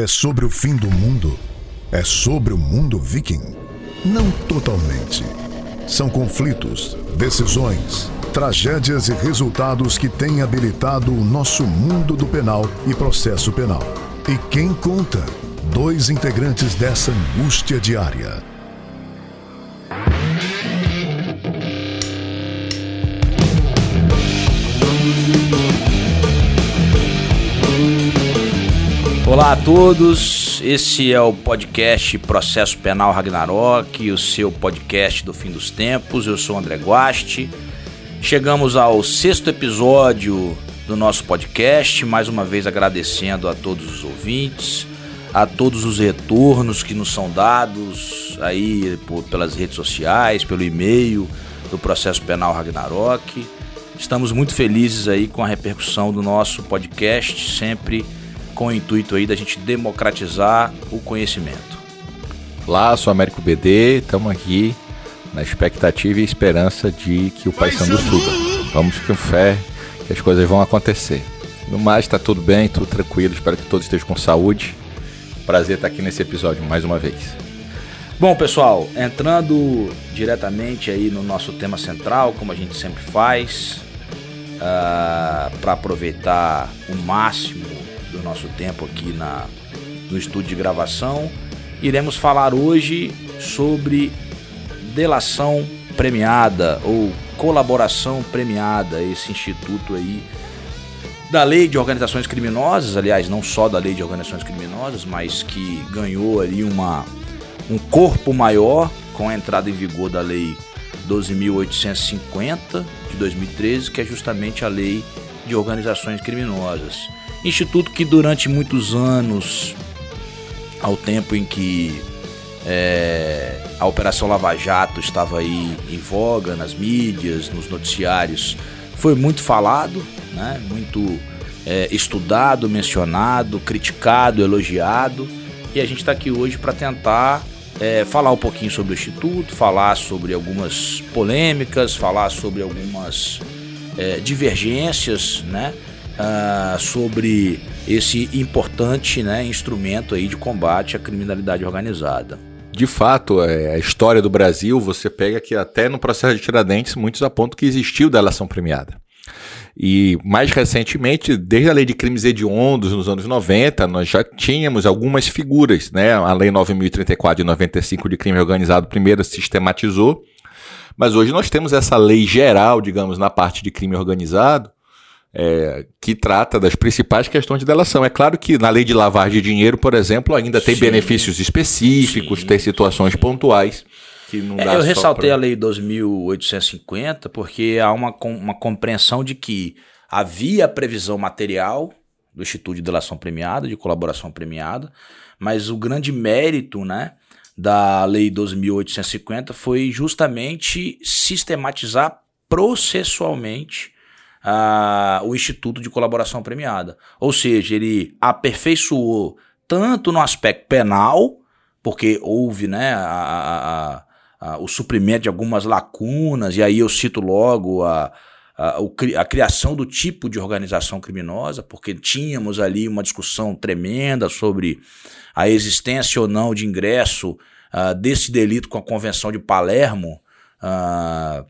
é sobre o fim do mundo? É sobre o mundo viking? Não totalmente. São conflitos, decisões, tragédias e resultados que têm habilitado o nosso mundo do penal e processo penal. E quem conta? Dois integrantes dessa angústia diária. Olá a todos, esse é o podcast Processo Penal Ragnarok, o seu podcast do fim dos tempos. Eu sou André Guasti. Chegamos ao sexto episódio do nosso podcast, mais uma vez agradecendo a todos os ouvintes, a todos os retornos que nos são dados aí por, pelas redes sociais, pelo e-mail do Processo Penal Ragnarok. Estamos muito felizes aí com a repercussão do nosso podcast, sempre com o intuito aí da gente democratizar o conhecimento. Olá, sou Américo BD, estamos aqui na expectativa e esperança de que o Paysandu suba. Vamos com fé que as coisas vão acontecer. No mais, está tudo bem, tudo tranquilo, espero que todos estejam com saúde. Prazer estar aqui nesse episódio mais uma vez. Bom, pessoal, entrando diretamente aí no nosso tema central, como a gente sempre faz, uh, ah, para aproveitar o máximo do nosso tempo aqui na, no estúdio de gravação. Iremos falar hoje sobre delação premiada ou colaboração premiada, esse instituto aí da lei de organizações criminosas, aliás, não só da lei de organizações criminosas, mas que ganhou ali uma, um corpo maior com a entrada em vigor da lei 12.850 de 2013, que é justamente a lei de organizações criminosas. Instituto que durante muitos anos, ao tempo em que é, a Operação Lava Jato estava aí em voga nas mídias, nos noticiários, foi muito falado, né? muito é, estudado, mencionado, criticado, elogiado. E a gente está aqui hoje para tentar é, falar um pouquinho sobre o Instituto, falar sobre algumas polêmicas, falar sobre algumas é, divergências, né? Uh, sobre esse importante né, instrumento aí de combate à criminalidade organizada. De fato, é, a história do Brasil, você pega que até no processo de Tiradentes, muitos apontam que existiu delação premiada. E mais recentemente, desde a lei de crimes hediondos nos anos 90, nós já tínhamos algumas figuras, né? A lei 9034 de 95 de crime organizado primeiro sistematizou, mas hoje nós temos essa lei geral, digamos, na parte de crime organizado, é, que trata das principais questões de delação. É claro que na lei de lavagem de dinheiro, por exemplo, ainda tem sim, benefícios específicos, sim, tem situações sim. pontuais. Que não é, dá eu ressaltei pra... a lei 2.850 porque há uma, uma compreensão de que havia previsão material do Instituto de Delação Premiada, de colaboração premiada, mas o grande mérito né, da lei 12.850 foi justamente sistematizar processualmente o Instituto de Colaboração Premiada. Ou seja, ele aperfeiçoou tanto no aspecto penal, porque houve né, a, a, a, o suprimento de algumas lacunas, e aí eu cito logo a, a, criação do tipo de organização criminosa, porque tínhamos ali uma discussão tremenda sobre a existência ou não de ingresso uh, desse delito com a Convenção de Palermo. Uh,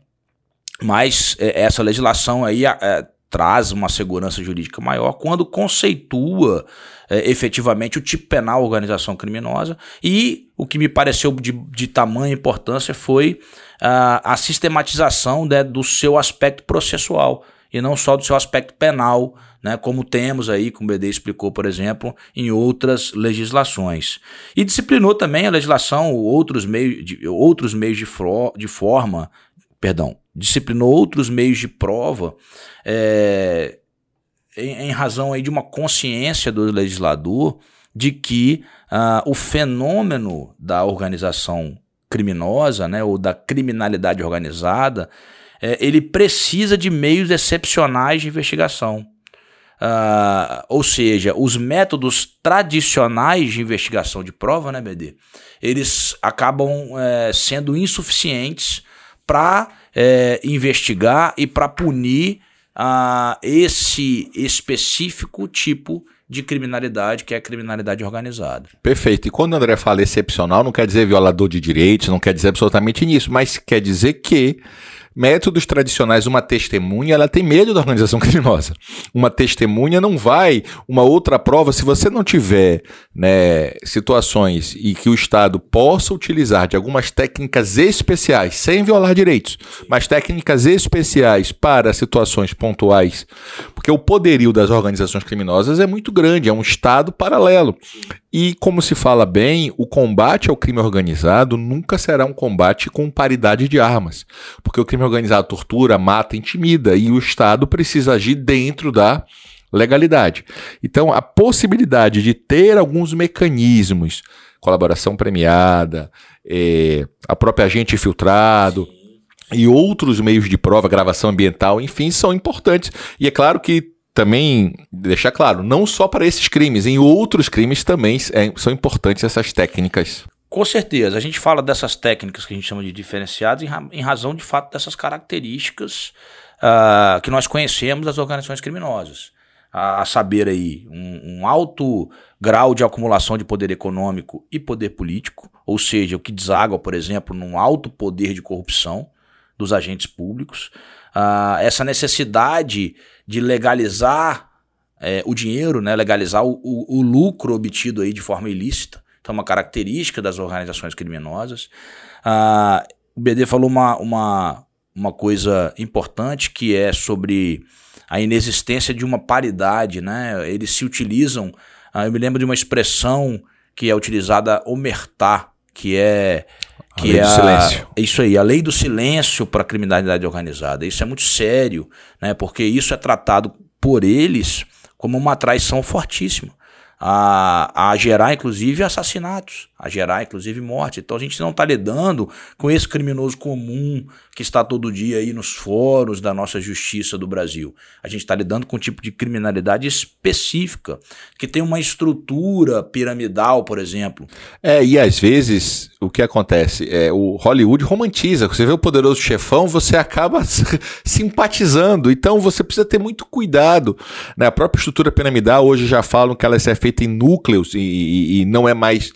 mas é, essa legislação aí é, traz uma segurança jurídica maior quando conceitua é, efetivamente o tipo penal organização criminosa e o que me pareceu de, de tamanha importância foi uh, a sistematização né, do seu aspecto processual e não só do seu aspecto penal, né, como temos aí, como o BD explicou, por exemplo, em outras legislações. E disciplinou também a legislação outros meios de, outros meios de, fro, de forma, perdão, disciplinou outros meios de prova é, em, em, razão aí de uma consciência do legislador de que uh, o fenômeno da organização criminosa, né, ou da criminalidade organizada, é, ele precisa de meios excepcionais de investigação. Uh, ou seja, os métodos tradicionais de investigação de prova, né, BD, eles acabam é, sendo insuficientes para é, investigar e para punir uh, esse específico tipo de criminalidade, que é a criminalidade organizada. Perfeito. E quando o André fala excepcional, não quer dizer violador de direitos, não quer dizer absolutamente nisso, mas quer dizer que métodos tradicionais, uma testemunha, ela tem medo da organização criminosa. Uma testemunha não vai, uma outra prova, se você não tiver né, situações e que o Estado possa utilizar de algumas técnicas especiais, sem violar direitos, mas técnicas especiais para situações pontuais, porque o poderio das organizações criminosas é muito grande, é um Estado paralelo. E como se fala bem, o combate ao crime organizado nunca será um combate com paridade de armas, porque o crime organizado tortura, mata, intimida e o Estado precisa agir dentro da legalidade. Então, a possibilidade de ter alguns mecanismos, colaboração premiada, é, a própria agente filtrado e outros meios de prova, gravação ambiental, enfim, são importantes. E é claro que também deixar claro, não só para esses crimes, em outros crimes também é, são importantes essas técnicas. Com certeza, a gente fala dessas técnicas que a gente chama de diferenciadas em, ra em razão de fato dessas características uh, que nós conhecemos das organizações criminosas. A, a saber aí, um, um, alto grau de acumulação de poder econômico e poder político, ou seja, o que deságua, por exemplo, num alto poder de corrupção dos agentes públicos. Uh, essa necessidade de legalizar é, o dinheiro, né, legalizar o, o, o, lucro obtido aí de forma ilícita. Então, é uma característica das organizações criminosas. Ah, o BD falou uma, uma, uma coisa importante que é sobre a inexistência de uma paridade. Né? Eles se utilizam. Ah, eu me lembro de uma expressão que é utilizada omertá, que é que a lei é do silêncio. isso aí, a lei do silêncio para a criminalidade organizada. Isso é muito sério, né? Porque isso é tratado por eles como uma traição fortíssima. A, a gerar, inclusive, assassinatos, a gerar, inclusive, morte. Então a gente não está lidando com esse criminoso comum que está todo dia aí nos fóruns da nossa justiça do Brasil. A gente está lidando com um tipo de criminalidade específica, que tem uma estrutura piramidal, por exemplo. É, e às vezes o que acontece? É, o Hollywood romantiza. Você vê o poderoso chefão, você acaba simpatizando. Então você precisa ter muito cuidado. Né? A própria estrutura piramidal hoje já falam que ela é feita em núcleos e, e, e não é mais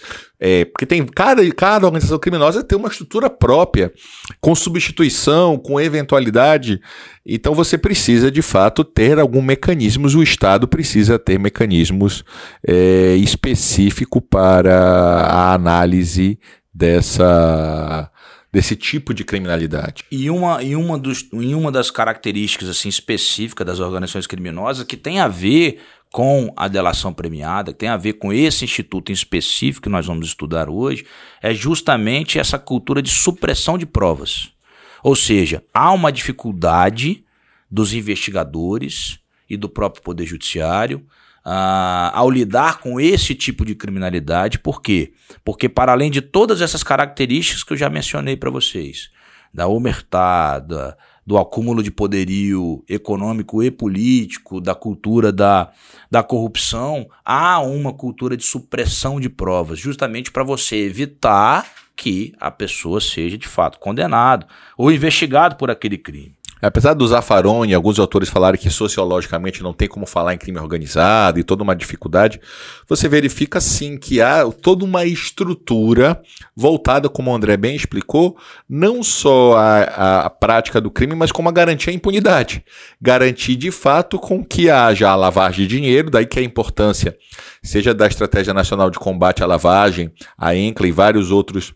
é, porque tem cada, cada organização criminosa tem uma estrutura própria, com substituição, com eventualidade. Então você precisa, de fato, ter algum mecanismos, o Estado precisa ter mecanismos é, específicos para a análise dessa desse tipo de criminalidade. E uma, e uma, dos, e uma das características assim específicas das organizações criminosas que tem a ver com a delação premiada, que tem a ver com esse instituto em específico que nós vamos estudar hoje, é justamente essa cultura de supressão de provas. Ou seja, há uma dificuldade dos investigadores e do próprio Poder Judiciário uh, ao lidar com esse tipo de criminalidade. Por quê? Porque, para além de todas essas características que eu já mencionei para vocês, da omertada, do acúmulo de poderio econômico e político, da cultura da, da corrupção, há uma cultura de supressão de provas, justamente para você evitar que a pessoa seja de fato condenado ou investigado por aquele crime. Apesar do Zaffaroni e alguns autores falarem que sociologicamente não tem como falar em crime organizado e toda uma dificuldade, você verifica sim que há toda uma estrutura voltada, como o André bem explicou, não só à, prática do crime, mas como a garantia à impunidade. Garantir de fato com que haja a lavagem de dinheiro, daí que a importância, seja da Estratégia Nacional de Combate à Lavagem, a ENCLA e vários outros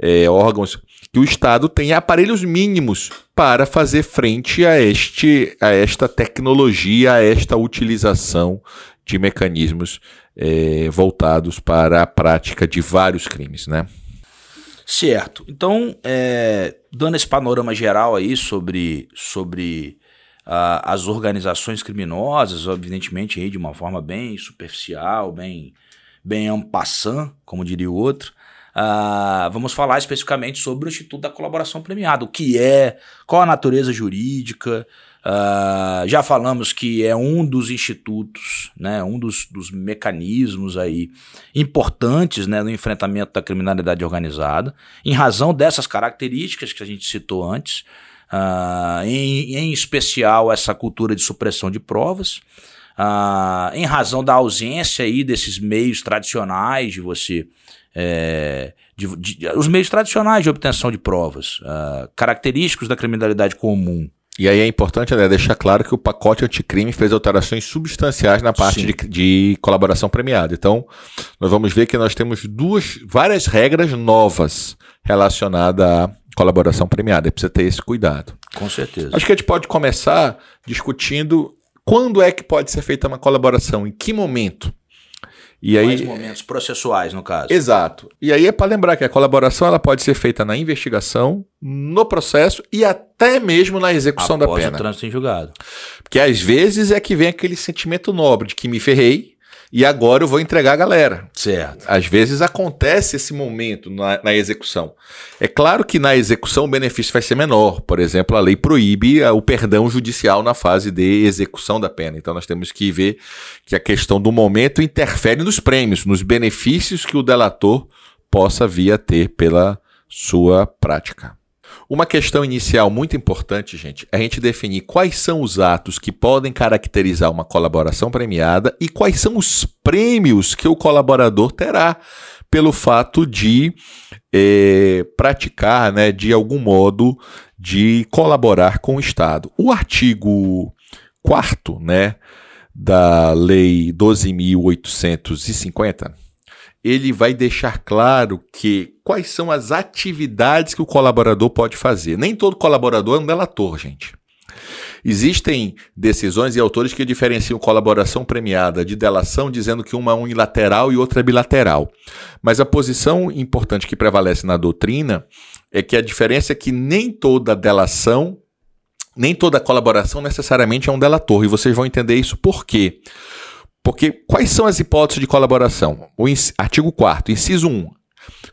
é, órgãos que o Estado tenha aparelhos mínimos para fazer frente a, este, a esta tecnologia, a esta utilização de mecanismos é, voltados para a prática de vários crimes, né? Certo. Então, é, dando esse panorama geral aí sobre, sobre uh, as organizações criminosas, evidentemente aí de uma forma bem superficial, bem, bem ampassant, como diria o outro, Uh, vamos falar especificamente sobre o Instituto da Colaboração Premiada, o que é, qual a natureza jurídica. Uh, já falamos que é um dos institutos, né, um dos, dos mecanismos aí importantes né, no enfrentamento da criminalidade organizada, em razão dessas características que a gente citou antes, uh, em, em especial essa cultura de supressão de provas. ah, em razão da ausência aí desses meios tradicionais de você. É, de, de, os meios tradicionais de obtenção de provas, uh, característicos da criminalidade comum. E aí é importante né, deixar claro que o pacote anticrime fez alterações substanciais na parte de, de, colaboração premiada. Então, nós vamos ver que nós temos duas, várias regras novas relacionadas à colaboração premiada. Precisa ter esse cuidado. Com certeza. Acho que a gente pode começar discutindo quando é que pode ser feita uma colaboração, em que momento. E aí, momentos processuais, no caso. Exato. E aí é para lembrar que a colaboração ela pode ser feita na investigação, no processo e até mesmo na execução Após da pena. o trânsito em julgado. Porque às vezes é que vem aquele sentimento nobre de que me ferrei, e agora eu vou entregar a galera. Certo. Às vezes acontece esse momento na, na, execução. É claro que na execução o benefício vai ser menor. Por exemplo, a lei proíbe o perdão judicial na fase de execução da pena. Então nós temos que ver que a questão do momento interfere nos prêmios, nos benefícios que o delator possa vir a ter pela sua prática. Uma questão inicial muito importante, gente, é a gente definir quais são os atos que podem caracterizar uma colaboração premiada e quais são os prêmios que o colaborador terá pelo fato de é, praticar, né, de algum modo, de colaborar com o Estado. O artigo 4 né, da Lei 12.850 ele vai deixar claro que quais são as atividades que o colaborador pode fazer. Nem todo colaborador é um delator, gente. Existem decisões e autores que diferenciam colaboração premiada de delação, dizendo que uma é unilateral e outra é bilateral. Mas a posição importante que prevalece na doutrina é que a diferença é que nem toda delação, nem toda colaboração necessariamente é um delator. E vocês vão entender isso por quê? Porque quais são as hipóteses de colaboração? O artigo 4 inciso 1.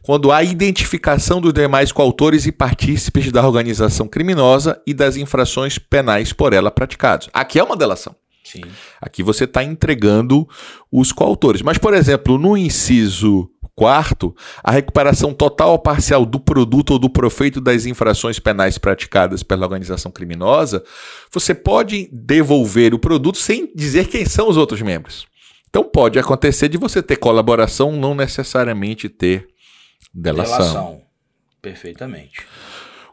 Quando há identificação dos demais coautores e partícipes da organização criminosa e das infrações penais por ela praticadas. Aqui é uma delação. Sim. Aqui você está entregando os coautores. Mas, por exemplo, no inciso quarto, a recuperação total ou parcial do produto ou do profeito das infrações penais praticadas pela organização criminosa, você pode devolver o produto sem dizer quem são os outros membros. Então pode acontecer de você ter colaboração, não necessariamente ter delação. Delação, perfeitamente.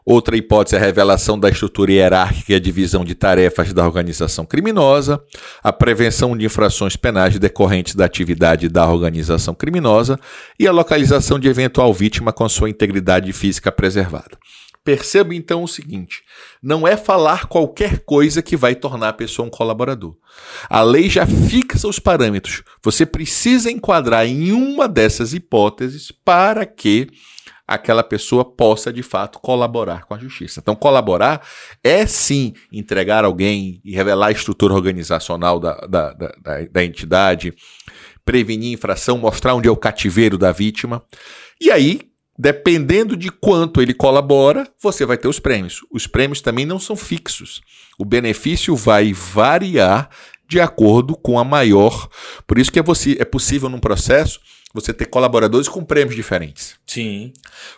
Outra hipótese é a revelação da estrutura hierárquica e a divisão de tarefas da organização criminosa, a prevenção de infrações penais decorrentes da atividade da organização criminosa e a localização de eventual vítima com sua integridade física preservada. Perceba então o seguinte: não é falar qualquer coisa que vai tornar a pessoa um colaborador. A lei já fixa os parâmetros. Você precisa enquadrar em uma dessas hipóteses para que aquela pessoa possa de fato colaborar com a justiça. Então, colaborar é sim entregar alguém e revelar a estrutura organizacional da, da, da, da entidade, prevenir infração, mostrar onde é o cativeiro da vítima. E aí, dependendo de quanto ele colabora, você vai ter os prêmios. Os prêmios também não são fixos. O benefício vai variar de acordo com a maior. Por isso que é, é possível num processo você ter colaboradores com prêmios diferentes. Sim.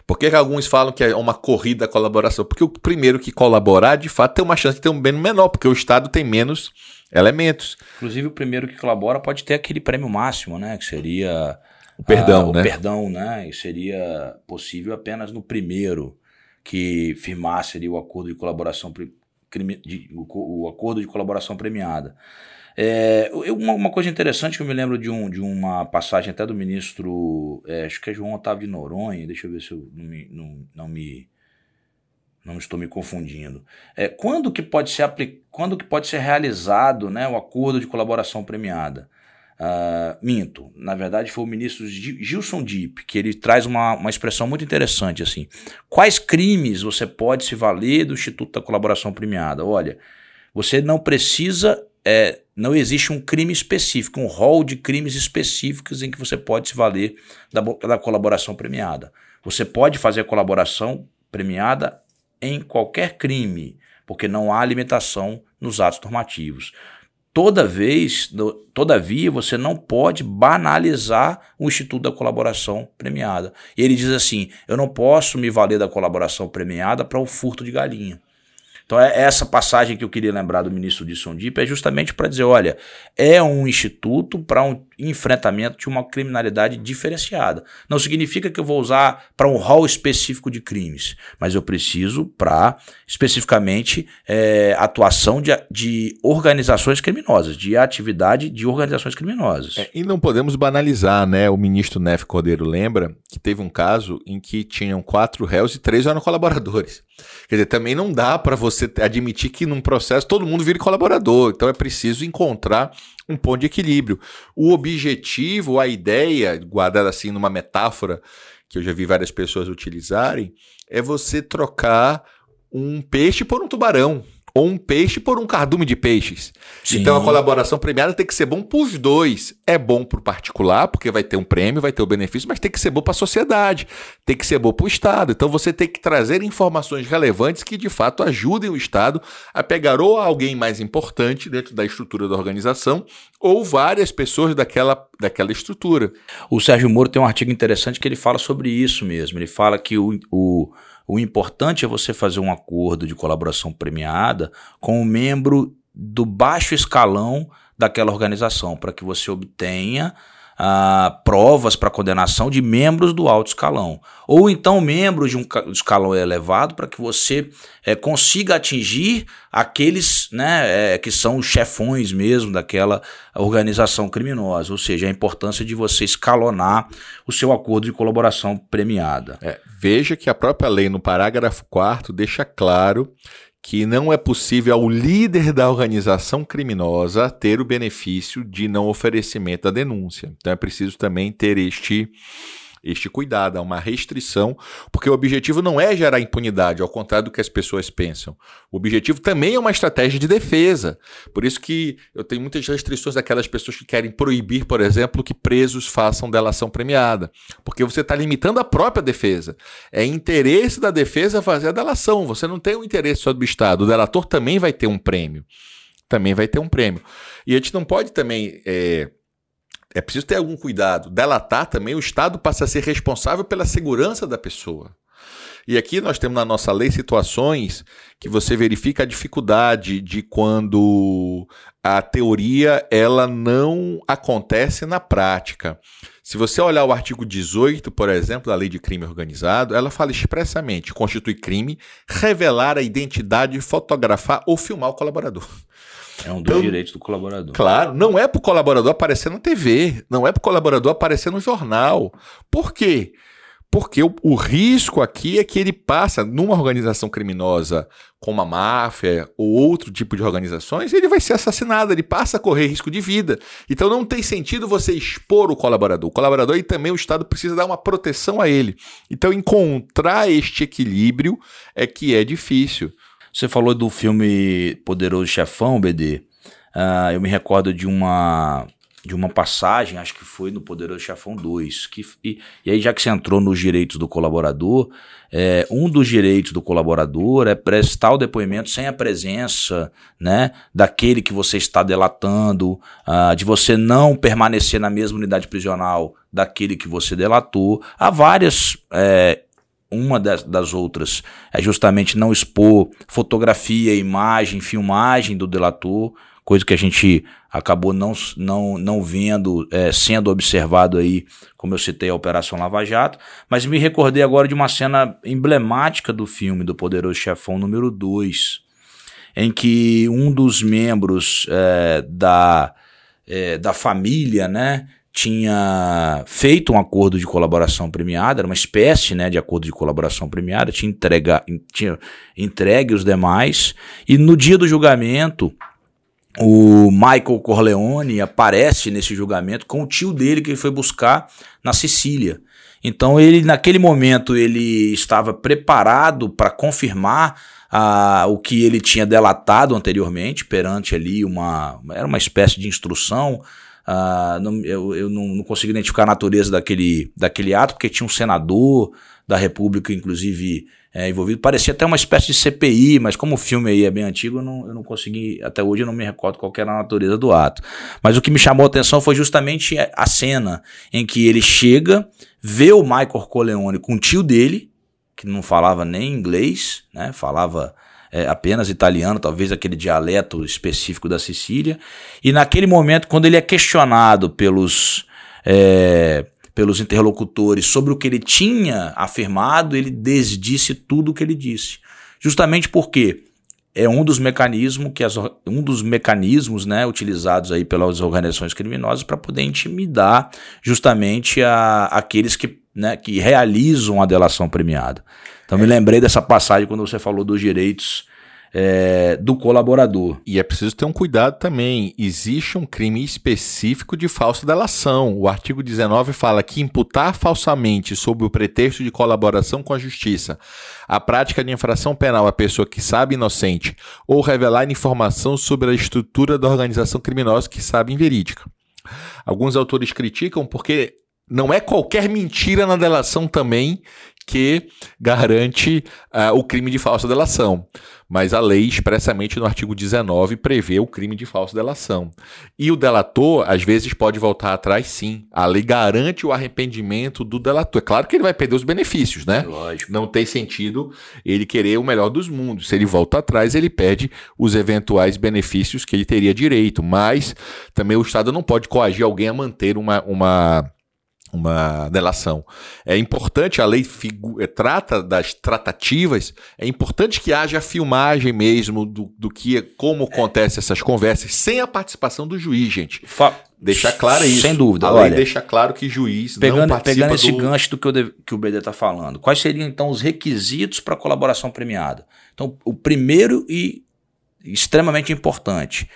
Por que alguns falam que é uma corrida à colaboração? Porque o primeiro que colaborar, de fato, tem uma chance de ter um bem menor, porque o Estado tem menos elementos. Inclusive, o primeiro que colabora pode ter aquele prêmio máximo, né? Que seria. O perdão, ah, né? O perdão, né? E seria possível apenas no primeiro que firmasse ali o acordo de colaboração, de, o, o acordo de colaboração premiada. É, uma, uma, coisa interessante que eu me lembro de, um, de uma passagem até do ministro, é, acho que é João Otávio de Noronha, deixa eu ver se eu não me, não, não me, não estou me confundindo. É, quando, que pode ser quando que pode ser realizado né, o acordo de colaboração premiada? Uh, minto, na verdade foi o ministro Gilson Dipp, que ele traz uma, uma expressão muito interessante assim. Quais crimes você pode se valer do Instituto da Colaboração Premiada? Olha, você não precisa é, não existe um crime específico, um rol de crimes específicos em que você pode se valer da, da colaboração premiada. Você pode fazer a colaboração premiada em qualquer crime, porque não há limitação nos atos normativos. Toda vez, todavia, você não pode banalizar o Instituto da Colaboração Premiada. E ele diz assim: eu não posso me valer da colaboração premiada para o furto de galinha. Então é essa passagem que eu queria lembrar do ministro de Sondip é justamente para dizer, olha, é um instituto para um enfrentamento de uma criminalidade diferenciada. Não significa que eu vou usar para um rol específico de crimes, mas eu preciso para especificamente é, atuação de, de organizações criminosas, de atividade de organizações criminosas. É, e não podemos banalizar, né? O ministro Nef Cordeiro lembra que teve um caso em que tinham quatro réus e três eram colaboradores. Quer dizer, também não dá para você admitir que num processo todo mundo vire colaborador. Então é preciso encontrar um ponto de equilíbrio. O objetivo, a ideia, guardada assim numa metáfora que eu já vi várias pessoas utilizarem, é você trocar um peixe por um tubarão ou um peixe por um cardume de peixes. Sim. Então a colaboração premiada tem que ser bom para os dois. É bom para o particular, porque vai ter um prêmio, vai ter o benefício, mas tem que ser bom para a sociedade, tem que ser bom para o Estado. Então você tem que trazer informações relevantes que de fato ajudem o Estado a pegar ou alguém mais importante dentro da estrutura da organização ou várias pessoas daquela, daquela estrutura. O Sérgio Moro tem um artigo interessante que ele fala sobre isso mesmo. Ele fala que o, o o importante é você fazer um acordo de colaboração premiada com um membro do baixo escalão daquela organização, para que você obtenha ah, provas para condenação de membros do alto escalão. Ou então membros de um escalão elevado para que você é, consiga atingir aqueles né, é, que são os chefões mesmo daquela organização criminosa. Ou seja, a importância de você escalonar o seu acordo de colaboração premiada. É, veja que a própria lei, no parágrafo 4, deixa claro que não é possível ao líder da organização criminosa ter o benefício de não oferecimento da denúncia. Então é preciso também ter este este cuidado, há uma restrição, porque o objetivo não é gerar impunidade, ao contrário do que as pessoas pensam. O objetivo também é uma estratégia de defesa. Por isso que eu tenho muitas restrições daquelas pessoas que querem proibir, por exemplo, que presos façam delação premiada, porque você está limitando a própria defesa. É interesse da defesa fazer a delação, você não tem um interesse só do Estado, o delator também vai ter um prêmio. Também vai ter um prêmio. E a gente não pode também. É é preciso ter algum cuidado. Delatar também, o Estado passa a ser responsável pela segurança da pessoa. E aqui nós temos na nossa lei situações que você verifica a dificuldade de quando a teoria ela não acontece na prática. Se você olhar o artigo 18, por exemplo, da Lei de Crime Organizado, ela fala expressamente: constitui crime revelar a identidade, fotografar ou filmar o colaborador. É um dos então, direitos do colaborador. Claro, não é para o colaborador aparecer na TV, não é para o colaborador aparecer no jornal. Por quê? Porque o, o, risco aqui é que ele passa numa organização criminosa como a máfia ou outro tipo de organizações, ele vai ser assassinado, ele passa a correr risco de vida. Então não tem sentido você expor o colaborador. O colaborador e também o Estado precisa dar uma proteção a ele. Então encontrar este equilíbrio é que é difícil. Você falou do filme Poderoso Chefão, BD. Uh, ah, eu me recordo de uma de uma passagem, acho que foi no Poderoso Chefão 2. Que, e, e aí, já que você entrou nos direitos do colaborador, é, um dos direitos do colaborador é prestar o depoimento sem a presença né, daquele que você está delatando, uh, de você não permanecer na mesma unidade prisional daquele que você delatou. Há várias é, uma das, das, outras é justamente não expor fotografia, imagem, filmagem do delator, coisa que a gente acabou não, não, não vendo, é, sendo observado aí, como eu citei, a Operação Lava Jato. Mas me recordei agora de uma cena emblemática do filme do Poderoso Chefão número 2, em que um dos membros é, da, é, da família, né? Tinha feito um acordo de colaboração premiada, era uma espécie né, de acordo de colaboração premiada, tinha, entrega, tinha entregue os demais, e no dia do julgamento, o Michael Corleone aparece nesse julgamento com o tio dele que ele foi buscar na Sicília. Então ele naquele momento ele estava preparado para confirmar ah, o que ele tinha delatado anteriormente perante ali uma era uma espécie de instrução Uh, não, eu eu não, não, consigo identificar a natureza daquele, daquele ato, porque tinha um senador da República, inclusive, é, envolvido. Parecia até uma espécie de CPI, mas como o filme aí é bem antigo, eu não, eu não consegui, até hoje eu não me recordo qual era a natureza do ato. Mas o que me chamou a atenção foi justamente a cena em que ele chega, vê o Michael Corleone com o tio dele, que não falava nem inglês, né? Falava é, apenas italiano, talvez aquele dialeto específico da Sicília. E naquele momento, quando ele é questionado pelos, é, pelos interlocutores sobre o que ele tinha afirmado, ele desdisse tudo o que ele disse. Justamente porque é um dos mecanismos que as, um dos mecanismos né, utilizados aí pelas organizações criminosas para poder intimidar justamente a, aqueles que, né, que realizam a delação premiada. Então é. me lembrei dessa passagem quando você falou dos direitos é, do colaborador. E é preciso ter um cuidado também. Existe um crime específico de falsa delação. O artigo 19 fala que imputar falsamente, sob o pretexto de colaboração com a justiça, a prática de infração penal à pessoa que sabe inocente ou revelar informação sobre a estrutura da organização criminosa que sabe inverídica. Alguns autores criticam porque não é qualquer mentira na delação também que garante uh, o crime de falsa delação. Mas a lei, expressamente no artigo 19, prevê o crime de falsa delação. E o delator, às vezes, pode voltar atrás, sim. A lei garante o arrependimento do delator. É claro que ele vai perder os benefícios, né? Lógico. Não tem sentido ele querer o melhor dos mundos. Se ele volta atrás, ele perde os eventuais benefícios que ele teria direito. Mas também o Estado não pode coagir alguém a manter uma. uma uma delação. É importante, a lei eh, trata das tratativas, é importante que haja filmagem mesmo do, do que, como acontece essas conversas, sem a participação do juiz, gente. Fa Deixa claro isso. Sem dúvida. A lei Olha, deixa claro que juiz pegando, não participa Pegando esse do... gancho do que o, que o BD está falando, quais seriam então os requisitos para colaboração premiada? Então, o primeiro e extremamente importante,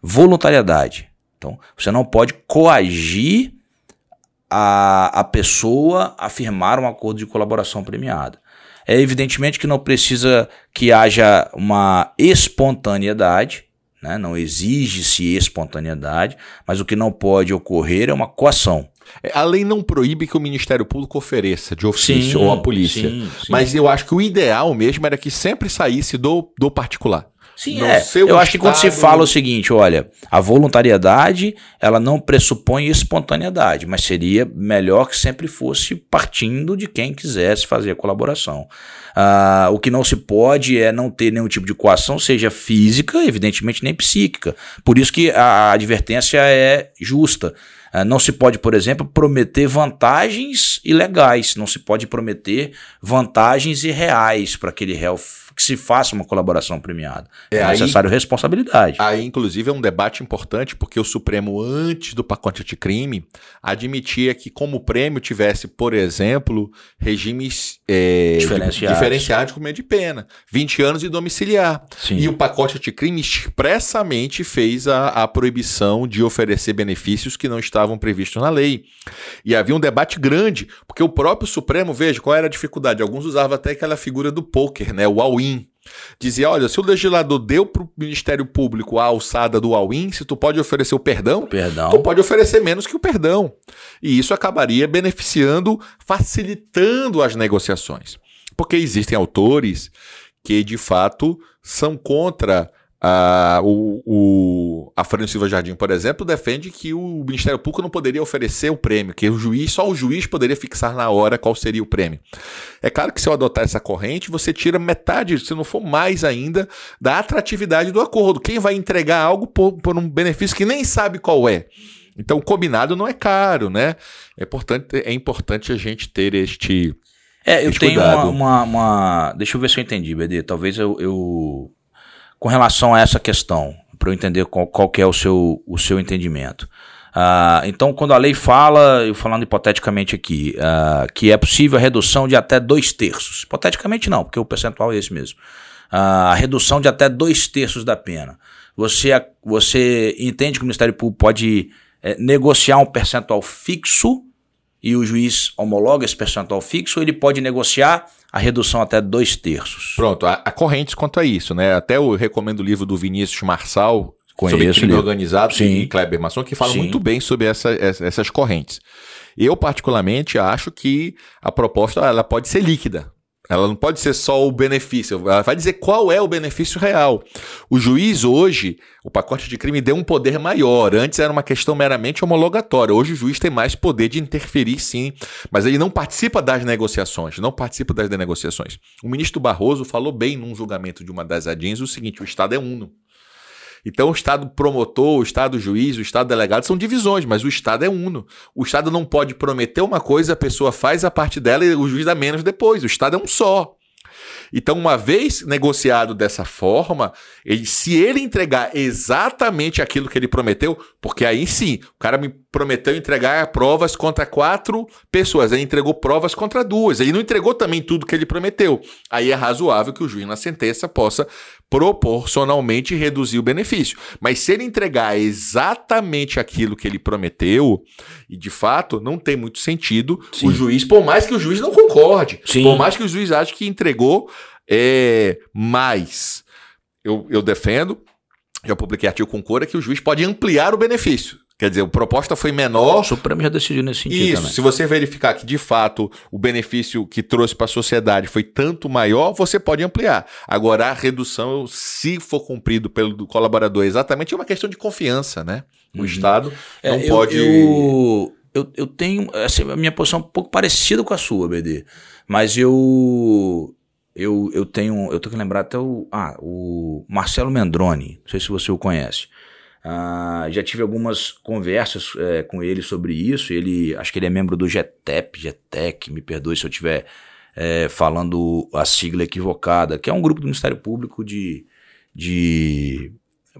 voluntariedade. Então, você não pode coagir a, a pessoa a firmar um acordo de colaboração premiada. É evidentemente que não precisa que haja uma espontaneidade, né? não exige-se espontaneidade, mas o que não pode ocorrer é uma coação. É, a lei não proíbe que o Ministério Público ofereça de ofício sim, ou a polícia. Sim, sim. Mas eu acho que o ideal mesmo era que sempre saísse do, do particular. Sim, é. Eu acho que quando se fala o seguinte, olha, a voluntariedade, ela não pressupõe espontaneidade, mas seria melhor que sempre fosse partindo de quem quisesse fazer a colaboração. Ah, o que não se pode é não ter nenhum tipo de coação, seja física, evidentemente nem psíquica. Por isso que a advertência é justa. Ah, não se pode, por exemplo, prometer vantagens ilegais, não se pode prometer vantagens irreais para aquele réu que se faça uma colaboração premiada. É, é necessário aí, responsabilidade. Aí, inclusive, é um debate importante, porque o Supremo, antes do pacote anticrime, admitia que, como prêmio, tivesse, por exemplo, regimes é, diferenciados. diferenciados com meio de pena, 20 anos e domiciliar. Sim. E o pacote anticrime expressamente fez a, a proibição de oferecer benefícios que não estavam previstos na lei. E havia um debate grande, porque o próprio Supremo, veja, qual era a dificuldade? Alguns usavam até aquela figura do poker, né? O all-in Dizia, olha, se o legislador deu para o Ministério Público a alçada do all-in, se tu pode oferecer o perdão, perdão, tu pode oferecer menos que o perdão. E isso acabaria beneficiando, facilitando as negociações. Porque existem autores que, de fato, são contra a, o, o, a Fernanda Silva Jardim, por exemplo, defende que o Ministério Público não poderia oferecer o prêmio, que o juiz, só o juiz poderia fixar na hora qual seria o prêmio. É claro que se eu adotar essa corrente, você tira metade, se não for mais ainda, da atratividade do acordo. Quem vai entregar algo por, por um benefício que nem sabe qual é? Então, combinado não é caro, né? É importante, é importante a gente ter este. É, eu tenho uma, uma, uma, Deixa eu ver se eu entendi, BD. Talvez eu, eu com relação a essa questão, para eu entender qual, qual que é o seu, o seu entendimento. Uh, então, quando a lei fala, eu falando hipoteticamente aqui, uh, que é possível a redução de até dois terços. Hipoteticamente não, porque o percentual é esse mesmo. Uh, a redução de até dois terços da pena. Você, você entende que o Ministério Público pode é, negociar um percentual fixo e o juiz homologa esse percentual fixo, ele pode negociar a redução até dois terços. Pronto, há, há correntes quanto a isso, né? Até eu recomendo o livro do Vinícius Marçal, Conheço sobre crime organizado, Sim. e Kleber Masson, que fala Sim. muito bem sobre essa, essas correntes. Eu, particularmente, acho que a proposta ela pode ser líquida. Ela não pode ser só o benefício, ela vai dizer qual é o benefício real. O juiz hoje, o pacote de crime deu um poder maior. Antes era uma questão meramente homologatória. Hoje o juiz tem mais poder de interferir, sim, mas ele não participa das negociações, não participa das negociações. O ministro Barroso falou bem num julgamento de uma das ADINs o seguinte: o Estado é uno. Então, o Estado promotor, o Estado juiz, o Estado delegado são divisões, mas o Estado é uno. O Estado não pode prometer uma coisa, a pessoa faz a parte dela e o juiz dá menos depois. O Estado é um só. Então, uma vez negociado dessa forma, ele, se ele entregar exatamente aquilo que ele prometeu, porque aí sim, o cara me prometeu entregar provas contra quatro pessoas, ele entregou provas contra duas, ele não entregou também tudo que ele prometeu. Aí é razoável que o juiz na sentença possa proporcionalmente reduzir o benefício. Mas se ele entregar exatamente aquilo que ele prometeu, e de fato não tem muito sentido Sim. o juiz, por mais que o juiz não concorde, Sim. por mais que o juiz ache que entregou é, mais. Eu, eu defendo, já publiquei artigo com cora, que o juiz pode ampliar o benefício. Quer dizer, a proposta foi menor. O Supremo já decidiu nesse sentido. Isso, também. se você verificar que de fato o benefício que trouxe para a sociedade foi tanto maior, você pode ampliar. Agora, a redução, se for cumprido pelo colaborador, exatamente é uma questão de confiança, né? O uhum. Estado é, não eu, pode. Eu, eu, eu tenho. Assim, a minha posição é um pouco parecida com a sua, BD. Mas eu. Eu, eu tenho. Eu tenho que lembrar até o. Ah, o Marcelo Mendroni. Não sei se você o conhece. Uh, já tive algumas conversas é, com ele sobre isso. Ele, acho que ele é membro do GTEP, GTEC, me perdoe se eu estiver é, falando a sigla equivocada, que é um grupo do Ministério Público de, de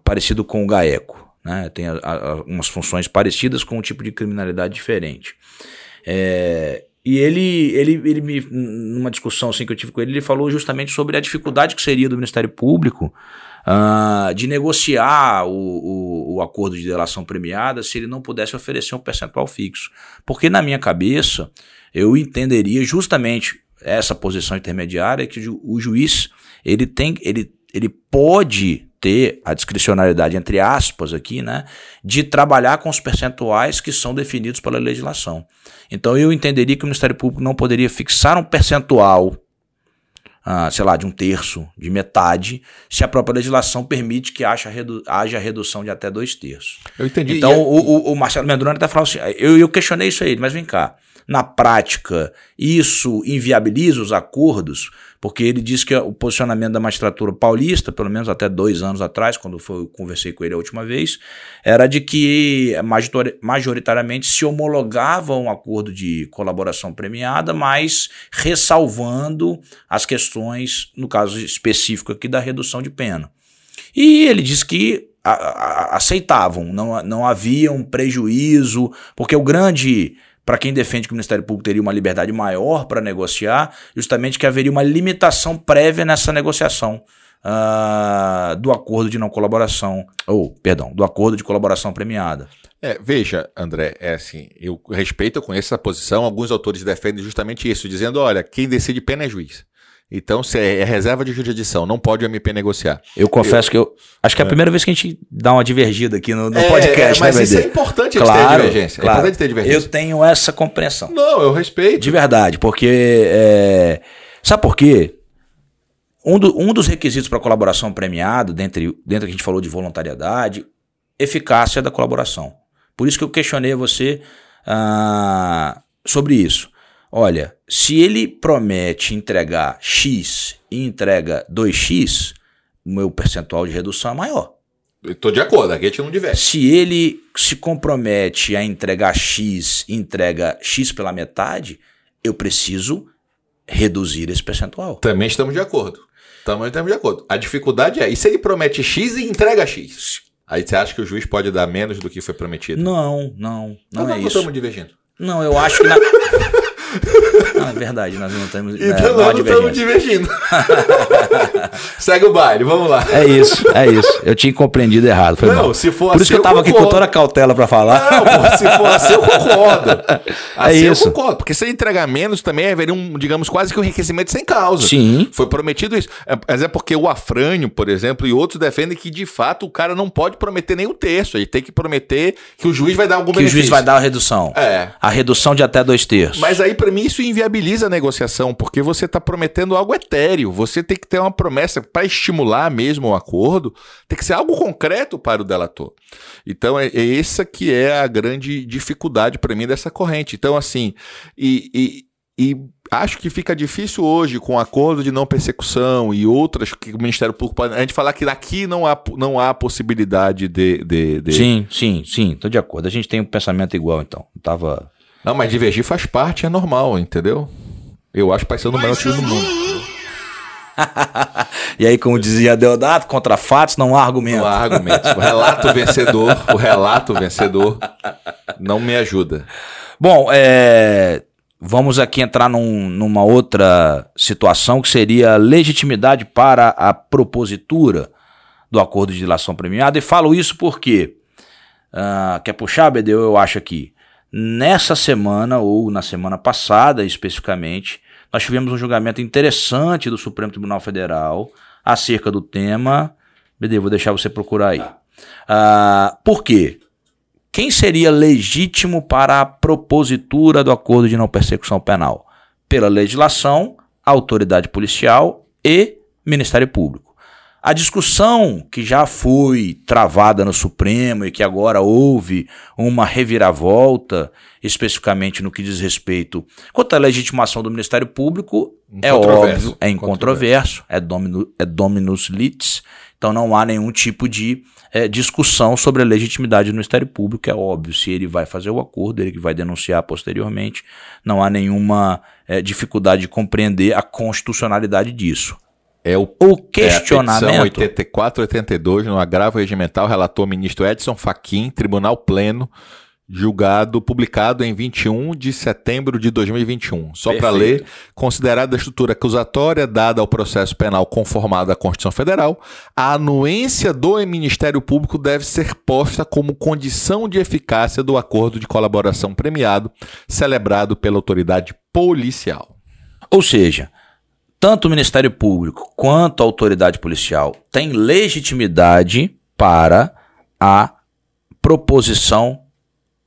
parecido com o GAECO. Né? Tem a, a, umas funções parecidas com um tipo de criminalidade diferente. É, e ele, ele, ele me, numa discussão assim que eu tive com ele, ele falou justamente sobre a dificuldade que seria do Ministério Público uh, de negociar o, o, o, acordo de delação premiada se ele não pudesse oferecer um percentual fixo. Porque na minha cabeça, eu entenderia justamente essa posição intermediária que o juiz ele tem, ele, ele pode ter a discricionalidade, entre aspas, aqui, né, de trabalhar com os percentuais que são definidos pela legislação. Então eu entenderia que o Ministério Público não poderia fixar um percentual ah, sei lá, de um terço, de metade, se a própria legislação permite que haja, redu haja redução de até dois terços. Eu entendi. Então, o, o, o, Marcelo Mendrone até falou assim: eu, eu questionei isso aí, mas vem cá. Na prática, isso inviabiliza os acordos, porque ele diz que o posicionamento da magistratura paulista, pelo menos até dois anos atrás, quando foi, eu conversei com ele a última vez, era de que majoritariamente se homologava um acordo de colaboração premiada, mas ressalvando as questões, no caso específico aqui, da redução de pena. E ele diz que a, a, aceitavam, não, não havia um prejuízo, porque o grande para quem defende que o Ministério Público teria uma liberdade maior para negociar, justamente que haveria uma limitação prévia nessa negociação uh, do acordo de não colaboração, ou, perdão, do acordo de colaboração premiada. É, veja, André, é assim, eu respeito, eu conheço essa posição, alguns autores defendem justamente isso, dizendo, olha, quem decide pena é juiz. Então, se é reserva de jurisdição, não pode o MP negociar. Eu confesso eu, que eu. Acho que é a é. primeira vez que a gente dá uma divergida aqui no, no é, podcast, mas né, isso é importante claro, ter divergência. É claro. É importante ter divergência. Eu tenho essa compreensão. Não, eu respeito. De verdade, porque. É... Sabe por quê? Um, do, um dos requisitos para colaboração premiada, dentro, dentro que a gente falou de voluntariedade, eficácia da colaboração. Por isso que eu questionei você ah, sobre isso. Olha, se ele promete entregar X e entrega 2X, o meu percentual de redução é maior. Estou de acordo, aqui a gente não diverte. Se ele se compromete a entregar X e entrega X pela metade, eu preciso reduzir esse percentual. Também estamos de acordo. Também estamos de acordo. A dificuldade é, e se ele promete X e entrega X? Aí você acha que o juiz pode dar menos do que foi prometido? Não, não, não é isso. estamos divergindo. Não, eu acho que na... É verdade, nós não estamos. Então né, nós não estamos divergindo. Segue o baile, vamos lá. É isso, é isso. Eu tinha compreendido errado. Foi não, mal. se for Por assim, isso que eu tava aqui com toda a cautela para falar. Não, pô, se for assim, eu concordo. É assim é isso. eu concordo. Porque se ele entregar menos, também haveria um, digamos, quase que um enriquecimento sem causa. Sim. Foi prometido isso. É, mas é porque o Afrânio, por exemplo, e outros defendem que de fato o cara não pode prometer nem um terço. Ele tem que prometer que o juiz vai dar algum que benefício. Que o juiz vai dar a redução. É. A redução de até dois terços. Mas aí, para mim, isso inviabiliza inviabiliza a negociação, porque você está prometendo algo etéreo. Você tem que ter uma promessa para estimular mesmo o acordo, tem que ser algo concreto para o delator. Então, é, é essa que é a grande dificuldade para mim dessa corrente. Então, assim, e, e, e acho que fica difícil hoje, com o acordo de não persecução e outras que o Ministério Público pode. A gente falar que daqui não há, não há possibilidade de, de, de... Sim, sim, sim, estou de acordo. A gente tem um pensamento igual, então. Tava. Não, mas divergir faz parte, é normal, entendeu? Eu acho que vai ser o melhor time do mundo. e aí, como dizia Deodato, contra fatos não há argumento. Não há argumentos. O relato vencedor, o relato vencedor não me ajuda. Bom, é, vamos aqui entrar num, numa outra situação que seria legitimidade para a propositura do acordo de dilação premiada. E falo isso porque, uh, quer puxar, Bedeu, eu acho aqui, nessa semana, ou na semana passada especificamente, nós tivemos um julgamento interessante do Supremo Tribunal Federal acerca do tema. Bedeu, vou deixar você procurar aí. Uh, por quê? Quem seria legítimo para a propositura do acordo de não persecução penal? Pela legislação, autoridade policial e Ministério Público. A discussão que já foi travada no Supremo e que agora houve uma reviravolta, especificamente no que diz respeito quanto à legitimação do Ministério Público, é óbvio, é incontroverso, é, domino, é dominus litis, então não há nenhum tipo de é, discussão sobre a legitimidade do Ministério Público, é óbvio, se ele vai fazer o acordo, ele que vai denunciar posteriormente, não há nenhuma é, dificuldade de compreender a constitucionalidade disso. É o, o questionamento. É a 84 82 no agravo regimental, relator ministro Edson Fachin, Tribunal Pleno, julgado, publicado em 21 de setembro de 2021. Só para ler, considerada a estrutura acusatória dada ao processo penal conformado à Constituição Federal, a anuência do Ministério Público deve ser posta como condição de eficácia do acordo de colaboração premiado celebrado pela autoridade policial. Ou seja, tanto o Ministério Público quanto a autoridade policial têm legitimidade para a proposição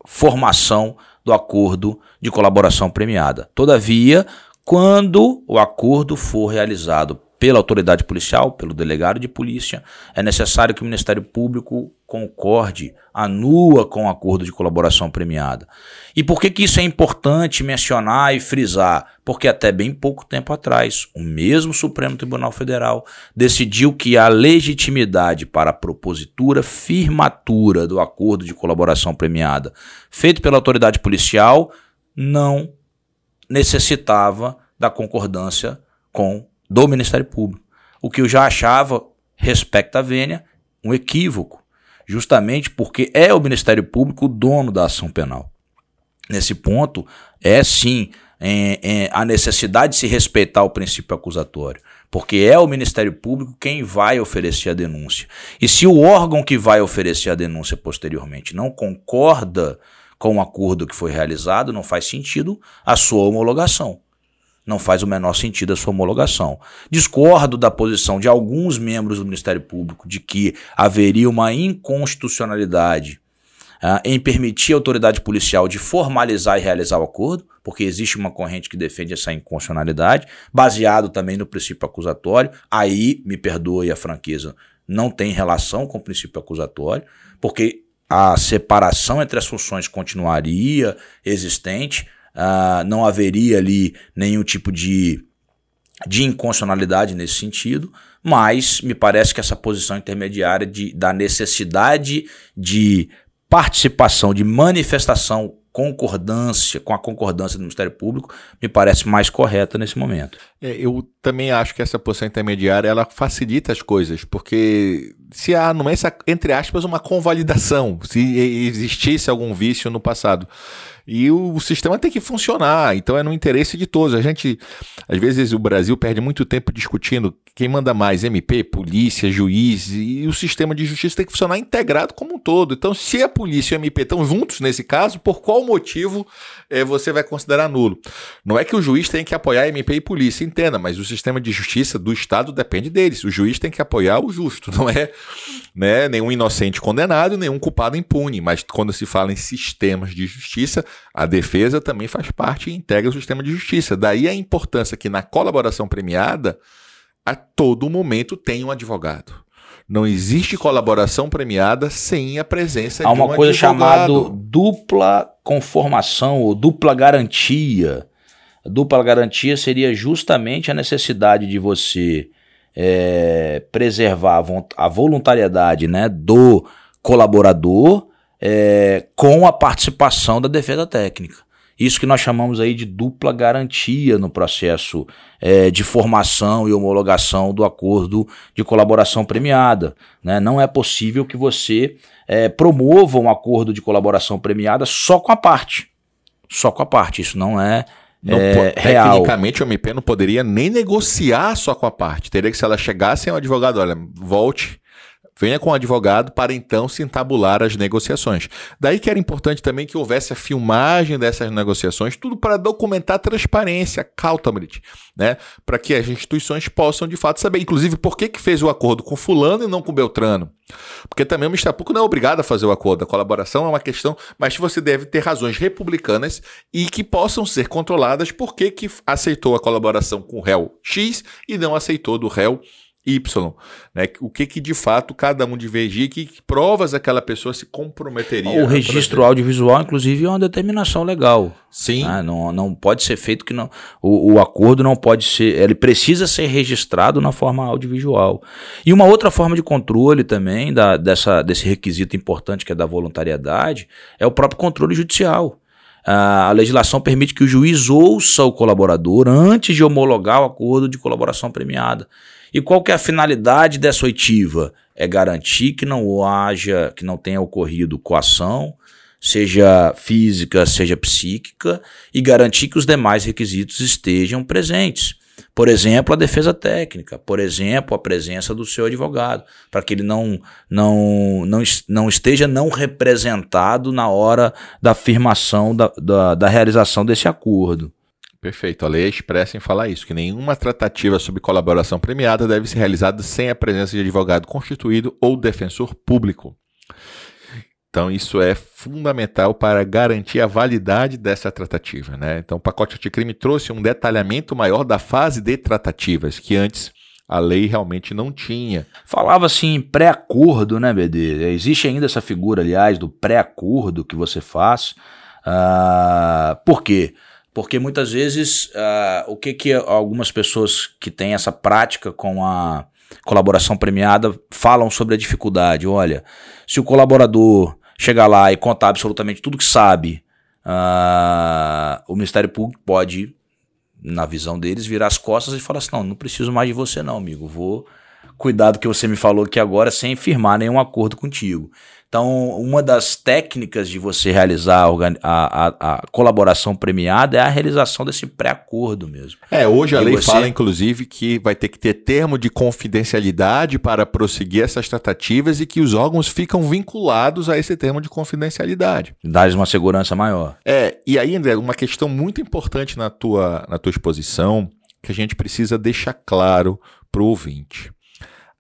formação do acordo de colaboração premiada. Todavia, quando o acordo for realizado pela autoridade policial, pelo delegado de polícia, é necessário que o Ministério Público concorde, anua com o acordo de colaboração premiada. E por que, que isso é importante mencionar e frisar? Porque até bem pouco tempo atrás, o mesmo Supremo Tribunal Federal decidiu que a legitimidade para a propositura firmatura do acordo de colaboração premiada feito pela autoridade policial não necessitava da concordância com do Ministério Público. O que eu já achava, respecto à vênia, um equívoco, justamente porque é o Ministério Público o dono da ação penal. Nesse ponto, é sim é, é, a necessidade de se respeitar o princípio acusatório, porque é o Ministério Público quem vai oferecer a denúncia. E se o órgão que vai oferecer a denúncia posteriormente não concorda com o acordo que foi realizado, não faz sentido a sua homologação não faz o menor sentido a sua homologação. Discordo da posição de alguns membros do Ministério Público de que haveria uma inconstitucionalidade uh, em permitir a autoridade policial de formalizar e realizar o acordo, porque existe uma corrente que defende essa inconstitucionalidade, baseado também no princípio acusatório. Aí, me perdoe a franqueza, não tem relação com o princípio acusatório, porque a separação entre as funções continuaria existente uh, não haveria ali nenhum tipo de, de inconstitucionalidade nesse sentido, mas me parece que essa posição intermediária de, da necessidade de participação, de manifestação concordância com a concordância do Ministério Público me parece mais correta nesse momento. É, eu também acho que essa posição intermediária ela facilita as coisas, porque se há, não é entre aspas, uma convalidação, se existisse algum vício no passado. E o, o, sistema tem que funcionar, então é no interesse de todos. A gente, às vezes, o Brasil perde muito tempo discutindo quem manda mais, MP, polícia, juiz, e o sistema de justiça tem que funcionar integrado como um todo. Então, se a polícia e o MP estão juntos nesse caso, por qual motivo é, você vai considerar nulo? Não é que o juiz tem que apoiar MP e polícia, entenda, mas o sistema de justiça do Estado depende deles. O juiz tem que apoiar o justo, não é né, nenhum inocente condenado, nenhum culpado impune. Mas quando se fala em sistemas de justiça, a defesa também faz parte e integra o sistema de justiça. Daí a importância que na colaboração premiada, a todo momento tem um advogado. Não existe colaboração premiada sem a presença Há de um uma coisa chamada dupla conformação ou dupla garantia. A dupla garantia seria justamente a necessidade de você é, preservar a voluntariedade né, do colaborador é, com a participação da defesa técnica. Isso que nós chamamos aí de dupla garantia no processo é, de formação e homologação do acordo de colaboração premiada. Né? Não é possível que você é, promova um acordo de colaboração premiada só com a parte. Só com a parte. Isso não é não, é, real. Tecnicamente, o MP não poderia nem negociar só com a parte. Teria que, se ela chegasse ao advogado, olha, volte, venha com o advogado para então se entabular as negociações. Daí que era importante também que houvesse a filmagem dessas negociações, tudo para documentar a transparência, accountability, né? Para que as instituições possam de fato saber, inclusive, por que, que fez o acordo com fulano e não com Beltrano. Porque também o Público não é obrigado a fazer o acordo. A colaboração é uma questão, mas você deve ter razões republicanas e que possam ser controladas por que, que aceitou a colaboração com o réu X e não aceitou do réu Y, né? O que que de fato cada um divergia, que, que provas aquela pessoa se comprometeria. O registro audiovisual, inclusive, é uma determinação legal. Sim. Né? Não, não pode ser feito que não. O, o acordo não pode ser. Ele precisa ser registrado na forma audiovisual. E uma outra forma de controle também da, dessa, desse requisito importante que é da voluntariedade é o próprio controle judicial. A legislação permite que o juiz ouça o colaborador antes de homologar o acordo de colaboração premiada. E qual que é a finalidade dessa oitiva? É garantir que não haja, que não tenha ocorrido coação, seja física, seja psíquica, e garantir que os demais requisitos estejam presentes. Por exemplo, a defesa técnica, por exemplo, a presença do seu advogado, para que ele não, não, não, não esteja não representado na hora da afirmação da, da, da realização desse acordo. Perfeito. A lei é expressa em falar isso, que nenhuma tratativa sobre colaboração premiada deve ser realizada sem a presença de advogado constituído ou defensor público. Então, isso é fundamental para garantir a validade dessa tratativa. Né? Então, o pacote anticrime trouxe um detalhamento maior da fase de tratativas, que antes a lei realmente não tinha. Falava assim pré-acordo, né, BD? Existe ainda essa figura, aliás, do pré-acordo que você faz. Uh, por quê? Porque muitas vezes uh, o que, que algumas pessoas que têm essa prática com a colaboração premiada falam sobre a dificuldade. Olha, se o colaborador chegar lá e contar absolutamente tudo que sabe, uh, o Ministério Público pode, na visão deles, virar as costas e falar assim: não, não preciso mais de você, não, amigo. Vou cuidar do que você me falou aqui agora sem firmar nenhum acordo contigo. Então, uma das técnicas de você realizar a, a, a colaboração premiada é a realização desse pré-acordo mesmo. É, hoje a e lei você... fala, inclusive, que vai ter que ter termo de confidencialidade para prosseguir essas tratativas e que os órgãos ficam vinculados a esse termo de confidencialidade. Dá uma segurança maior. É, e aí, André, uma questão muito importante na tua, na tua exposição que a gente precisa deixar claro para o ouvinte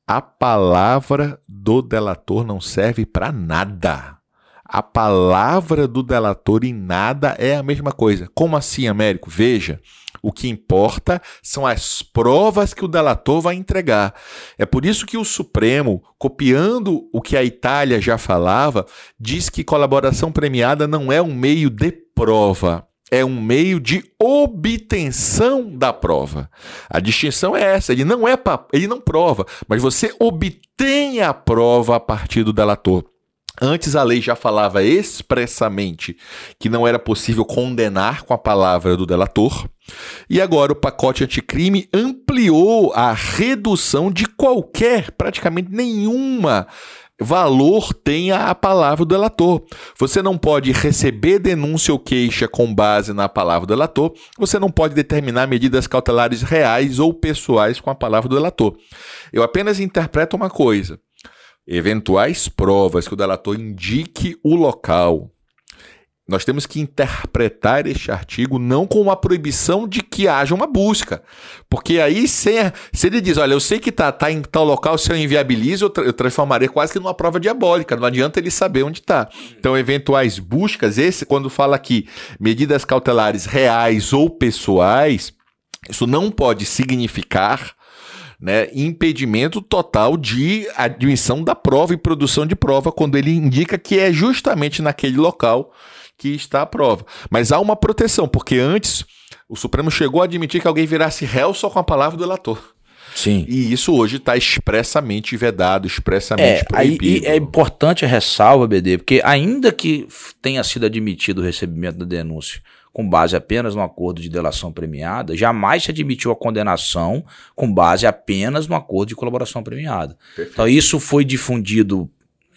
a palavra do delator não serve para nada. A palavra do delator em nada é a mesma coisa. Como assim, Américo? Veja, o que importa são as provas que o delator vai entregar. É por isso que o Supremo, copiando o que a Itália já falava, diz que colaboração premiada não é um meio de prova é um meio de obtenção da prova. A distinção é essa, ele não é ele não prova, mas você obtém a prova a partir do delator. Antes a lei já falava expressamente que não era possível condenar com a palavra do delator, e agora o pacote anticrime ampliou a redução de qualquer, praticamente nenhuma valor tenha a palavra do delator. Você não pode receber denúncia ou queixa com base na palavra do delator, você não pode determinar medidas cautelares reais ou pessoais com a palavra do delator. Eu apenas interpreto uma coisa: eventuais provas que o delator indique o local, nós temos que interpretar este artigo não com uma proibição de que haja uma busca. Porque aí, se, se ele diz, olha, eu sei que está tá em tal local, se eu inviabilizo, eu, tra eu transformaria quase que numa prova diabólica. Não adianta ele saber onde está. Então, eventuais buscas, esse, quando fala aqui medidas cautelares reais ou pessoais, isso não pode significar né, impedimento total de admissão da prova e produção de prova, quando ele indica que é justamente naquele local que está a prova. Mas há uma proteção, porque antes o Supremo chegou a admitir que alguém virasse réu só com a palavra do delator. Sim. E isso hoje está expressamente vedado, expressamente é, proibido. Aí, é importante a ressalva, BD, porque ainda que tenha sido admitido o recebimento da denúncia com base apenas no acordo de delação premiada, jamais se admitiu a condenação com base apenas no acordo de colaboração premiada. Perfeito. Então isso foi difundido,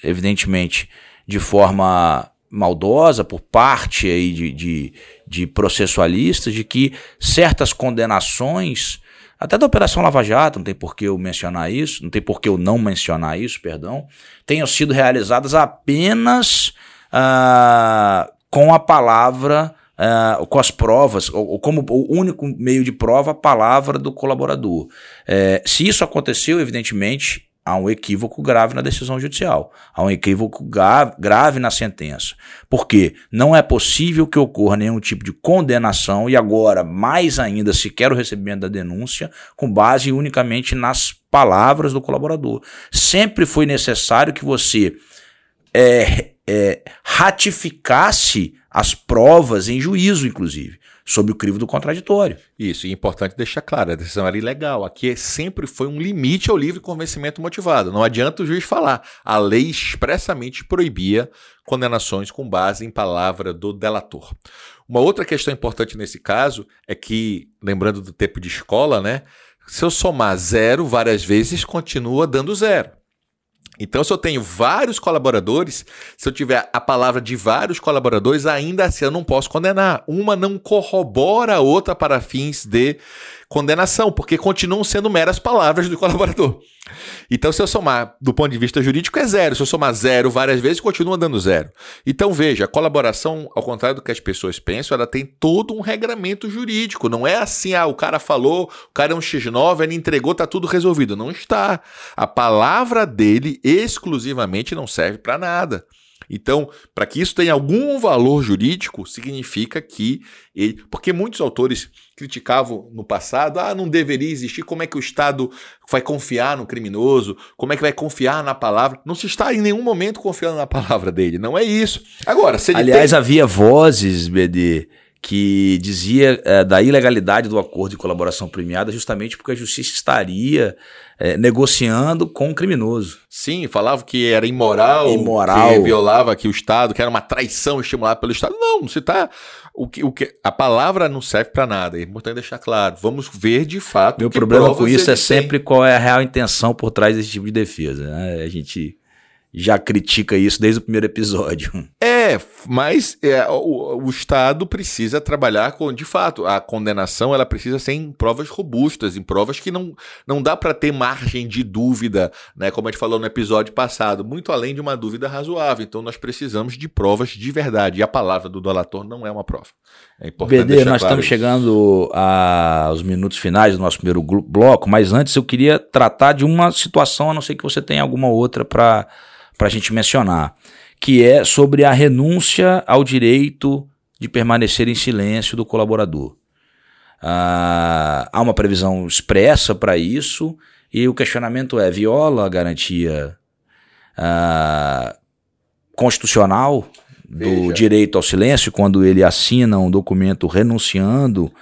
evidentemente, de forma maldosa por parte aí de, de, de processualistas de que certas condenações, até da Operação Lava Jato, não tem por que eu mencionar isso, não tem por que eu não mencionar isso, perdão, tenham sido realizadas apenas uh, com a palavra, uh, com as provas, ou, ou, como o único meio de prova, a palavra do colaborador. É, se isso aconteceu, evidentemente, há um equívoco grave na decisão judicial, há um equívoco grave na sentença. Porque não é possível que ocorra nenhum tipo de condenação e agora, mais ainda, sequer o recebimento da denúncia, com base unicamente nas palavras do colaborador. Sempre foi necessário que você é, é, ratificasse as provas em juízo, inclusive sob o crivo do contraditório. Isso, e é importante deixar claro, a decisão era ilegal. Aqui sempre foi um limite ao livre convencimento motivado. Não adianta o juiz falar. A lei expressamente proibia condenações com base em palavra do delator. Uma outra questão importante nesse caso é que, lembrando do tempo de escola, né? Se eu somar zero várias vezes, continua dando zero. Então, se eu tenho vários colaboradores, se eu tiver a palavra de vários colaboradores, ainda assim eu não posso condenar. Uma não corrobora a outra para fins de condenação, porque continuam sendo meras palavras do colaborador. Então, se eu somar do ponto de vista jurídico, é zero. Se eu somar zero várias vezes, continua dando zero. Então, veja, a colaboração, ao contrário do que as pessoas pensam, ela tem todo um regramento jurídico. Não é assim, ah, o cara falou, o cara é um X9, ele entregou, tá tudo resolvido. Não está. A palavra dele exclusivamente não serve para nada. Então, para que isso tenha algum valor jurídico, significa que ele. Porque muitos autores criticavam no passado, ah, não deveria existir, como é que o Estado vai confiar no criminoso, como é que vai confiar na palavra. Não se está em nenhum momento confiando na palavra dele, não é isso. Agora, se Aliás, tem... havia vozes, BD, que dizia é, da ilegalidade do acordo de colaboração premiada justamente porque a justiça estaria é, negociando com o criminoso. Sim, falava que era imoral, imoral, que violava aqui o Estado, que era uma traição estimulada pelo Estado. Não, você está o que, o que a palavra não serve para nada. É importante deixar claro. Vamos ver de fato. Meu problema com isso é sempre qual é a real intenção por trás desse tipo de defesa. Né? A gente já critica isso desde o primeiro episódio. É, mas é, o, o, Estado precisa trabalhar com, de fato, a condenação ela precisa ser em provas robustas, em provas que não, não dá para ter margem de dúvida, né? Como a gente falou no episódio passado, muito além de uma dúvida razoável. Então nós precisamos de provas de verdade. E a palavra do dolator não é uma prova. É importante BD, nós claro estamos isso. chegando aos minutos finais do nosso primeiro bloco, mas antes eu queria tratar de uma situação, a não ser que você tenha alguma outra para para a gente mencionar, que é sobre a renúncia ao direito de permanecer em silêncio do colaborador. Ah, há uma previsão expressa para isso e o questionamento é: viola a garantia ah, constitucional do Veja. direito ao silêncio quando ele assina um documento renunciando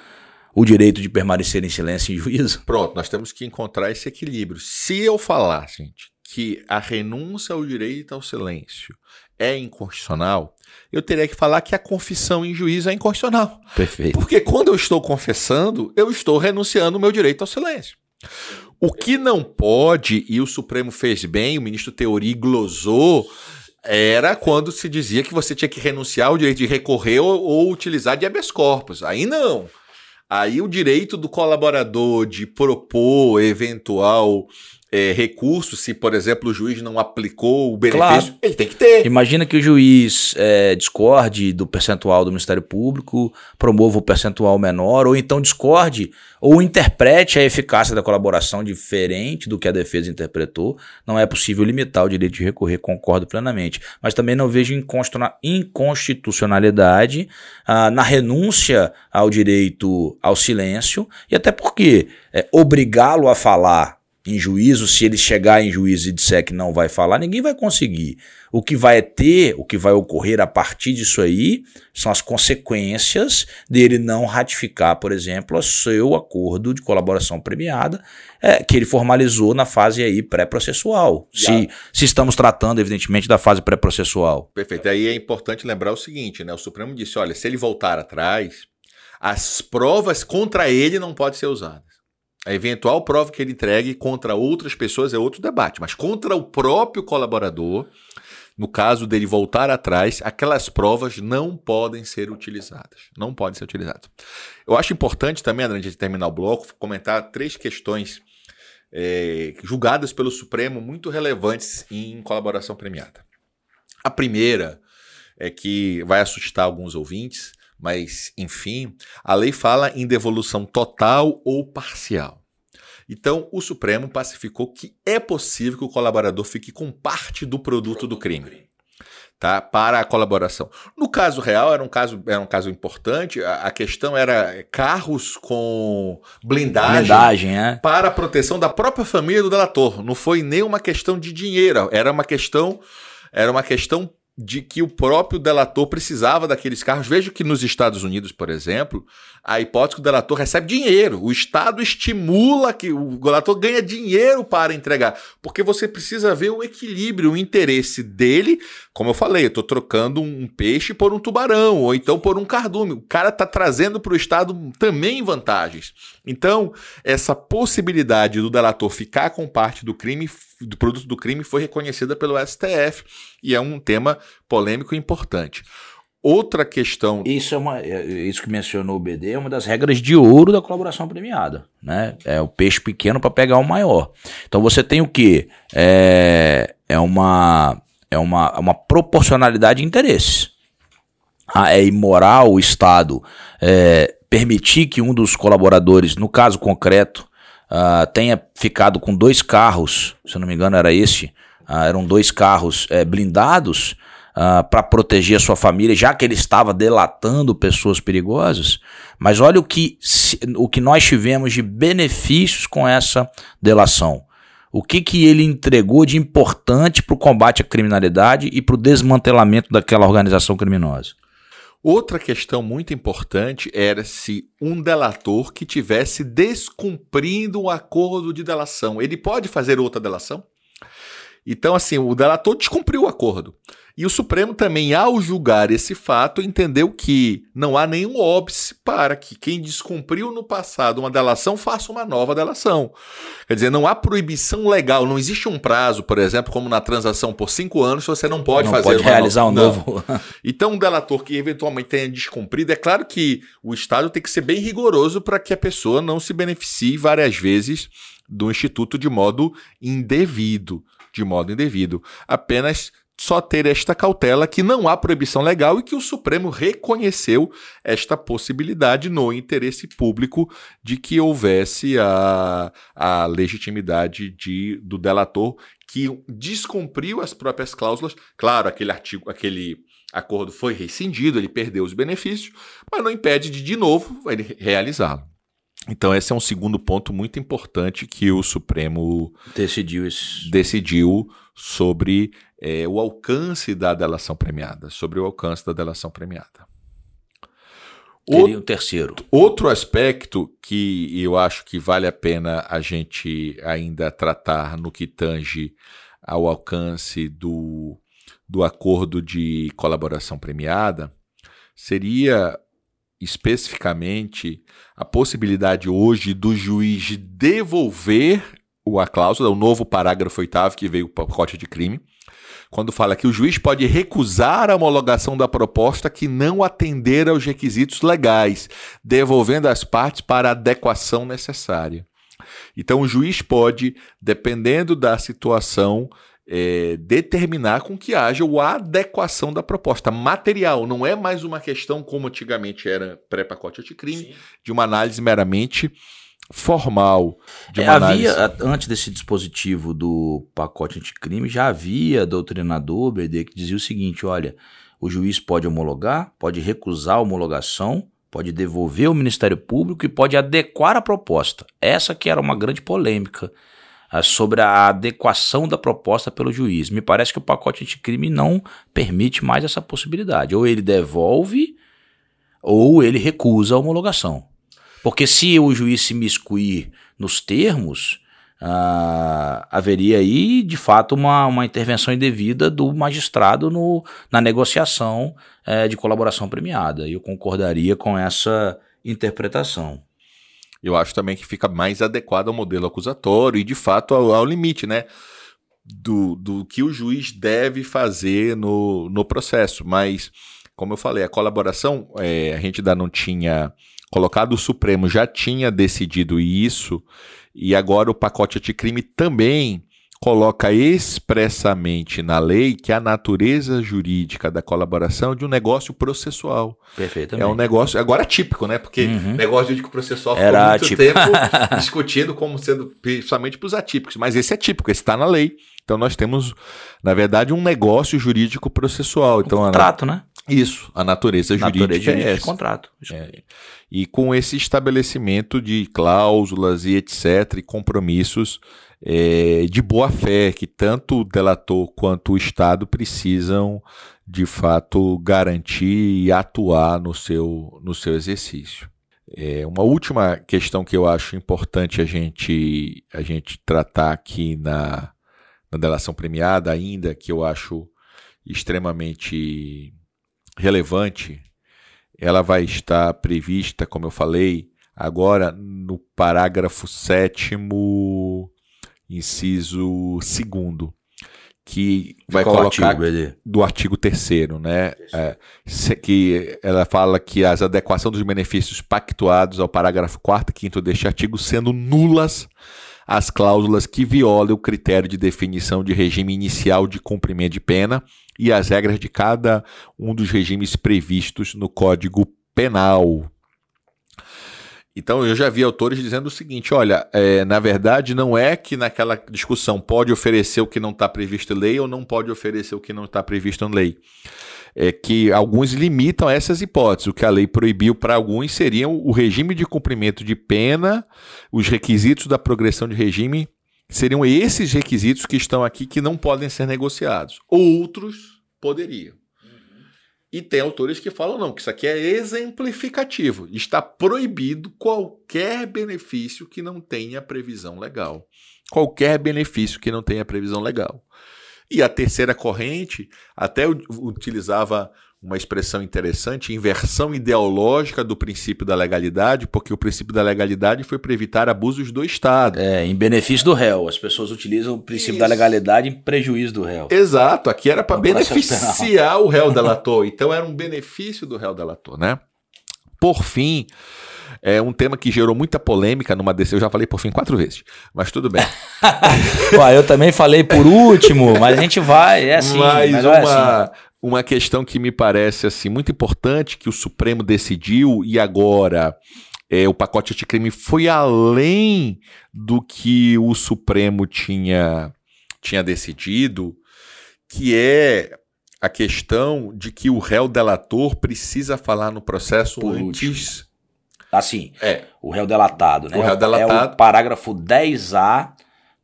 o direito de permanecer em silêncio em juízo? Pronto, nós temos que encontrar esse equilíbrio. Se eu falar, gente, que a renúncia ao direito ao silêncio é inconstitucional, eu teria que falar que a confissão em juízo é inconstitucional. Perfeito. Porque quando eu estou confessando, eu estou renunciando o meu direito ao silêncio. O que não pode, e o Supremo fez bem, o ministro Teori glosou, era quando se dizia que você tinha que renunciar ao direito de recorrer ou, ou utilizar de habeas corpus. Aí não. Aí o direito do colaborador de propor eventual é, recurso, se, por exemplo, o juiz não aplicou o benefício, claro. ele tem que ter. Imagina que o juiz é, discorde do percentual do Ministério Público, promova o percentual menor, ou então discorde ou interprete a eficácia da colaboração diferente do que a defesa interpretou. Não é possível limitar o direito de recorrer, concordo plenamente. Mas também não vejo inconstitucionalidade ah, na renúncia ao direito ao silêncio, e até porque é, obrigá-lo a falar em juízo, se ele chegar em juízo e disser que não vai falar, ninguém vai conseguir. O que vai ter, o que vai ocorrer a partir disso aí, são as consequências dele não ratificar, por exemplo, o seu acordo de colaboração premiada, é, que ele formalizou na fase aí pré-processual. Se, se estamos tratando, evidentemente, da fase pré-processual. Perfeito. Aí é importante lembrar o seguinte, né? O Supremo disse: olha, se ele voltar atrás, as provas contra ele não podem ser usadas. A eventual prova que ele entregue contra outras pessoas é outro debate, mas contra o próprio colaborador, no caso dele voltar atrás, aquelas provas não podem ser utilizadas. Não podem ser utilizadas. Eu acho importante também, antes de terminar o bloco, comentar três questões é, julgadas pelo Supremo muito relevantes em colaboração premiada. A primeira é que vai assustar alguns ouvintes, mas, enfim, a lei fala em devolução total ou parcial. Então, o Supremo pacificou que é possível que o colaborador fique com parte do produto do crime. Tá, para a colaboração. No caso real, era um caso, era um caso importante. A, a questão era carros com blindagem, blindagem é? para a proteção da própria família do delator. Não foi nem uma questão de dinheiro, era uma questão, era uma questão de que o próprio delator precisava daqueles carros. Veja que nos Estados Unidos, por exemplo, a hipótese que o delator recebe dinheiro. O Estado estimula que o delator ganha dinheiro para entregar, porque você precisa ver o equilíbrio, o interesse dele. Como eu falei, eu estou trocando um peixe por um tubarão, ou então por um cardume. O cara está trazendo para o Estado também vantagens. Então, essa possibilidade do delator ficar com parte do crime, do produto do crime, foi reconhecida pelo STF e é um tema polêmico e importante. Outra questão. Isso é uma, é, isso que mencionou o BD é uma das regras de ouro da colaboração premiada, né? É o peixe pequeno para pegar o maior. Então você tem o que é, é uma é uma, uma proporcionalidade de interesses. Ah, é imoral o Estado é, permitir que um dos colaboradores, no caso concreto, uh, tenha ficado com dois carros, se eu não me engano era esse, uh, eram dois carros é, blindados uh, para proteger a sua família, já que ele estava delatando pessoas perigosas. Mas olha o que, o que nós tivemos de benefícios com essa delação. O que, que ele entregou de importante para o combate à criminalidade e para o desmantelamento daquela organização criminosa? Outra questão muito importante era se um delator que tivesse descumprindo um acordo de delação, ele pode fazer outra delação? Então, assim, o delator descumpriu o acordo. E o Supremo também, ao julgar esse fato, entendeu que não há nenhum óbice para que quem descumpriu no passado uma delação faça uma nova delação. Quer dizer, não há proibição legal, não existe um prazo, por exemplo, como na transação por cinco anos, você não pode não fazer pode realizar um novo. então, um delator que eventualmente tenha descumprido, é claro que o Estado tem que ser bem rigoroso para que a pessoa não se beneficie várias vezes do Instituto de modo indevido. De modo indevido. Apenas só ter esta cautela que não há proibição legal e que o Supremo reconheceu esta possibilidade no interesse público de que houvesse a, a legitimidade de, do delator que descumpriu as próprias cláusulas. Claro, aquele artigo, aquele acordo foi rescindido, ele perdeu os benefícios, mas não impede de, de novo, ele realizá-lo. Então, esse é um segundo ponto muito importante que o Supremo decidiu, decidiu sobre é, o alcance da delação premiada, sobre o alcance da delação premiada. Teria um terceiro. Outro aspecto que eu acho que vale a pena a gente ainda tratar no que tange ao alcance do, do acordo de colaboração premiada seria especificamente a possibilidade hoje do juiz devolver a cláusula, o novo parágrafo oitavo que veio o pacote de crime, quando fala que o juiz pode recusar a homologação da proposta que não atender aos requisitos legais, devolvendo as partes para a adequação necessária. Então o juiz pode, dependendo da situação, é, determinar com que haja a adequação da proposta material. Não é mais uma questão como antigamente era pré-pacote anticrime, Sim. de uma análise meramente formal. De é, havia, antes desse dispositivo do pacote anticrime, já havia doutrinador, BD, que dizia o seguinte: olha, o juiz pode homologar, pode recusar a homologação, pode devolver ao Ministério Público e pode adequar a proposta. Essa que era uma grande polêmica uh, sobre a adequação da proposta pelo juiz. Me parece que o pacote anticrime não permite mais essa possibilidade. Ou ele devolve ou ele recusa a homologação. Porque se o juiz se miscuir nos termos, uh, haveria aí, de fato, uma, uma intervenção indevida do magistrado no, na negociação uh, de colaboração premiada. Eu concordaria com essa interpretação. Eu acho também que fica mais adequado ao modelo acusatório e, de fato, ao, ao limite, né? Do, do que o juiz deve fazer no, no processo. Mas, como eu falei, a colaboração, é, a gente ainda não tinha colocado, o Supremo já tinha decidido isso, e agora o pacote anticrime também coloca expressamente na lei que a natureza jurídica da colaboração é de um negócio processual. Perfeitamente. É um negócio, agora típico, né? Porque uhum. negócio jurídico processual ficou Era muito tempo discutido como sendo principalmente para os atípicos, mas esse é típico, esse está na lei. Então nós temos, na verdade, um negócio jurídico processual. Então, um contrato, né? Isso, a natureza, natureza jurídica, jurídica é essa. contrato. É. E com esse estabelecimento de cláusulas e etc., e compromissos é, de boa fé, que tanto o delator quanto o Estado precisam, de fato, garantir e atuar no seu, no seu exercício. É, uma última questão que eu acho importante a gente, a gente tratar aqui na, na delação premiada, ainda que eu acho extremamente relevante, ela vai estar prevista, como eu falei, agora no parágrafo 7 inciso 2 que vai colocar artigo, do artigo 3 né? É, que ela fala que as adequações dos benefícios pactuados ao parágrafo 4 e 5 deste artigo sendo nulas as cláusulas que violem o critério de definição de regime inicial de cumprimento de pena e as regras de cada um dos regimes previstos no Código Penal. Então eu já vi autores dizendo o seguinte: olha, é, na verdade não é que naquela discussão pode oferecer o que não está previsto em lei ou não pode oferecer o que não está previsto em lei é que alguns limitam essas hipóteses. O que a lei proibiu para alguns seriam o regime de cumprimento de pena, os requisitos da progressão de regime seriam esses requisitos que estão aqui que não podem ser negociados. Outros poderiam. E tem autores que falam não, que isso aqui é exemplificativo. Está proibido qualquer benefício que não tenha previsão legal. Qualquer benefício que não tenha previsão legal. E a terceira corrente até utilizava uma expressão interessante, inversão ideológica do princípio da legalidade, porque o princípio da legalidade foi para evitar abusos do Estado. É, em benefício do réu. As pessoas utilizam o princípio Isso. da legalidade em prejuízo do réu. Exato, aqui era para beneficiar o réu delator. Então era um benefício do réu delator, né? Por fim, é um tema que gerou muita polêmica numa DC. Eu já falei por fim quatro vezes, mas tudo bem. Eu também falei por último, mas a gente vai, é assim. Mas uma, é assim. uma questão que me parece assim muito importante que o Supremo decidiu e agora é, o pacote anticrime foi além do que o Supremo tinha, tinha decidido, que é a questão de que o réu delator precisa falar no processo Por antes. Assim, é. o réu delatado, né? O réu delatado. É o parágrafo 10A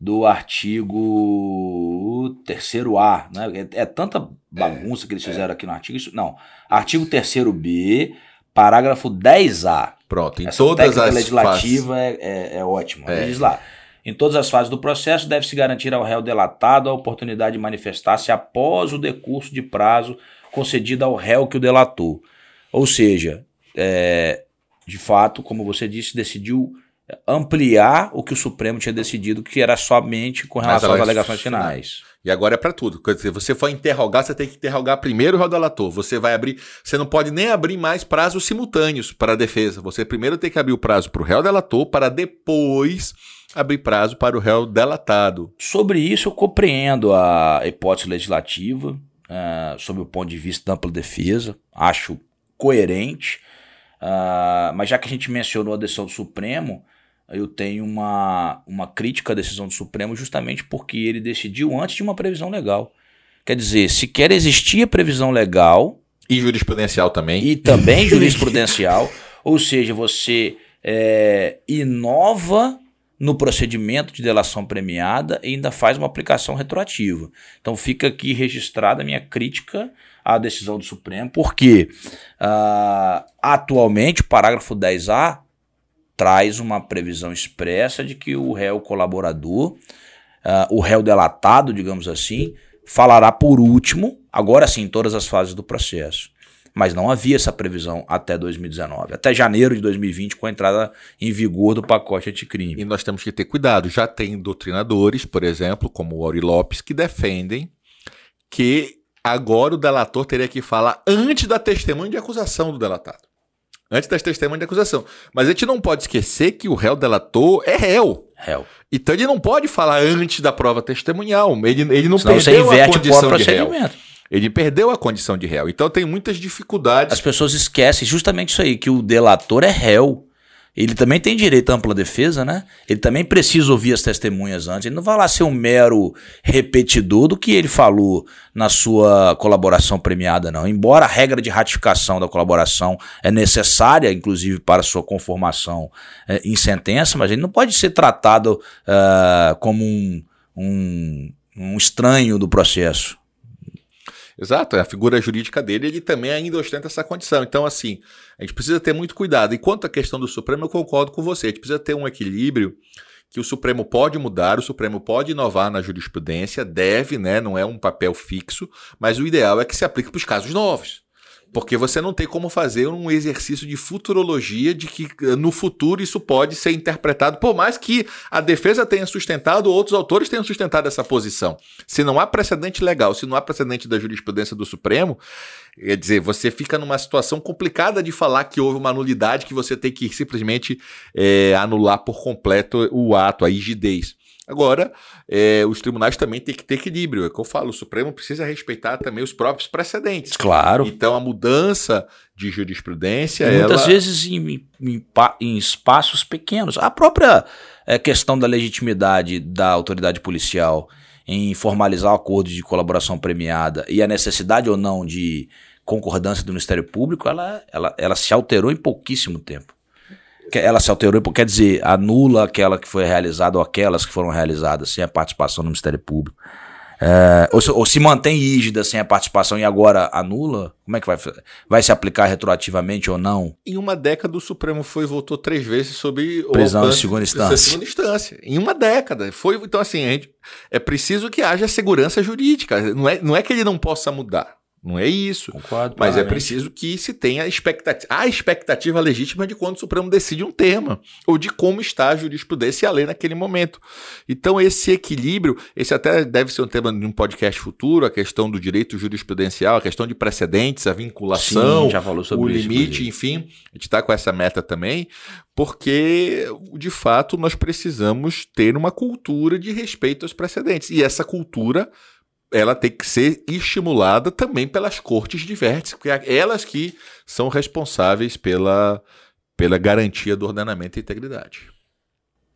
do artigo 3A, né? É, é tanta bagunça é, que eles fizeram é. aqui no artigo. Isso, não. Artigo 3B, parágrafo 10A. Pronto, em Essa todas as legislativa fases. é, é, é ótimo. É. Diz lá. Em todas as fases do processo, deve-se garantir ao réu delatado a oportunidade de manifestar-se após o decurso de prazo concedido ao réu que o delatou. Ou seja, é, de fato, como você disse, decidiu ampliar o que o Supremo tinha decidido, que era somente com relação às alegações finais. E agora é para tudo. Quer dizer, você for interrogar, você tem que interrogar primeiro o delator. Você vai abrir, você não pode nem abrir mais prazos simultâneos para a defesa. Você primeiro tem que abrir o prazo para o réu delator para depois abrir prazo para o réu delatado. Sobre isso, eu compreendo a hipótese legislativa, uh, sob o ponto de vista da ampla defesa, acho coerente, uh, mas já que a gente mencionou a decisão do Supremo, eu tenho uma, uma crítica à decisão do Supremo justamente porque ele decidiu antes de uma previsão legal. Quer dizer, se quer existir a previsão legal. E jurisprudencial também. E também jurisprudencial. ou seja, você é, inova no procedimento de delação premiada e ainda faz uma aplicação retroativa. Então fica aqui registrada a minha crítica à decisão do Supremo, porque uh, atualmente o parágrafo 10A traz uma previsão expressa de que o réu colaborador, uh, o réu delatado, digamos assim, falará por último, agora sim, em todas as fases do processo. Mas não havia essa previsão até 2019, até janeiro de 2020, com a entrada em vigor do pacote anticrime. E nós temos que ter cuidado. Já tem doutrinadores, por exemplo, como o Auri Lopes, que defendem que agora o delator teria que falar antes da testemunha de acusação do delatado. Antes das testemunhas de acusação. Mas a gente não pode esquecer que o réu delator é réu. Réu. Então ele não pode falar antes da prova testemunhal. Ele, ele não Senão perdeu a condição de réu. Ele perdeu a condição de réu. Então tem muitas dificuldades. As pessoas esquecem justamente isso aí, que o delator é réu. Ele também tem direito à ampla defesa, né? Ele também precisa ouvir as testemunhas antes. Ele não vai lá ser um mero repetidor do que ele falou na sua colaboração premiada, não. Embora a regra de ratificação da colaboração é necessária, inclusive, para sua conformação é, em sentença, mas ele não pode ser tratado uh, como um, um, um estranho do processo. Exato, é a figura jurídica dele, ele também ainda ostenta essa condição. Então, assim, a gente precisa ter muito cuidado. E quanto à questão do Supremo, eu concordo com você. A gente precisa ter um equilíbrio que o Supremo pode mudar, o Supremo pode inovar na jurisprudência, deve, né? Não é um papel fixo, mas o ideal é que se aplique para os casos novos. Porque você não tem como fazer um exercício de futurologia de que eh, no futuro isso pode ser interpretado, por mais que a defesa tenha sustentado, outros autores tenham sustentado essa posição. Se não há precedente legal, se não há precedente da jurisprudência do Supremo, quer dizer, você fica numa situação complicada de falar que houve uma nulidade que você tem que simplesmente é, anular por completo o ato, a rigidez. Agora, é, os tribunais também têm que ter equilíbrio. É o que eu falo, o Supremo precisa respeitar também os próprios precedentes. Claro. Então, a mudança de jurisprudência. E muitas ela... vezes em, em, em, espaços pequenos. A própria é, questão da legitimidade da autoridade policial em formalizar o acordo de colaboração premiada e a necessidade ou não de concordância do Ministério Público, ela, ela, ela se alterou em pouquíssimo tempo ela se alterou, quer dizer, anula aquela que foi realizada ou aquelas que foram realizadas sem a participação do Ministério Público. É, ou, se, ou, se, mantém rígida sem a participação e agora anula? Como é que vai, vai se aplicar retroativamente ou não? Em uma década, o Supremo foi votou três vezes sobre prisão em segunda instância. segunda instância. Em uma década. Foi, então, assim, gente, é preciso que haja segurança jurídica. Não é, não é que ele não possa mudar. Não é isso. Concordo, mas é preciso que se tenha expectativa, a expectativa legítima de quando o Supremo decide um tema, ou de como está a jurisprudência e a lei naquele momento. Então, esse equilíbrio, esse até deve ser um tema de um podcast futuro, a questão do direito jurisprudencial, a questão de precedentes, a vinculação, Sim, já falou sobre o limite, isso, enfim. A gente está com essa meta também, porque, de fato, nós precisamos ter uma cultura de respeito aos precedentes. E essa cultura ela tem que ser estimulada também pelas cortes de vértice, porque é elas que são responsáveis pela, pela garantia do ordenamento e integridade.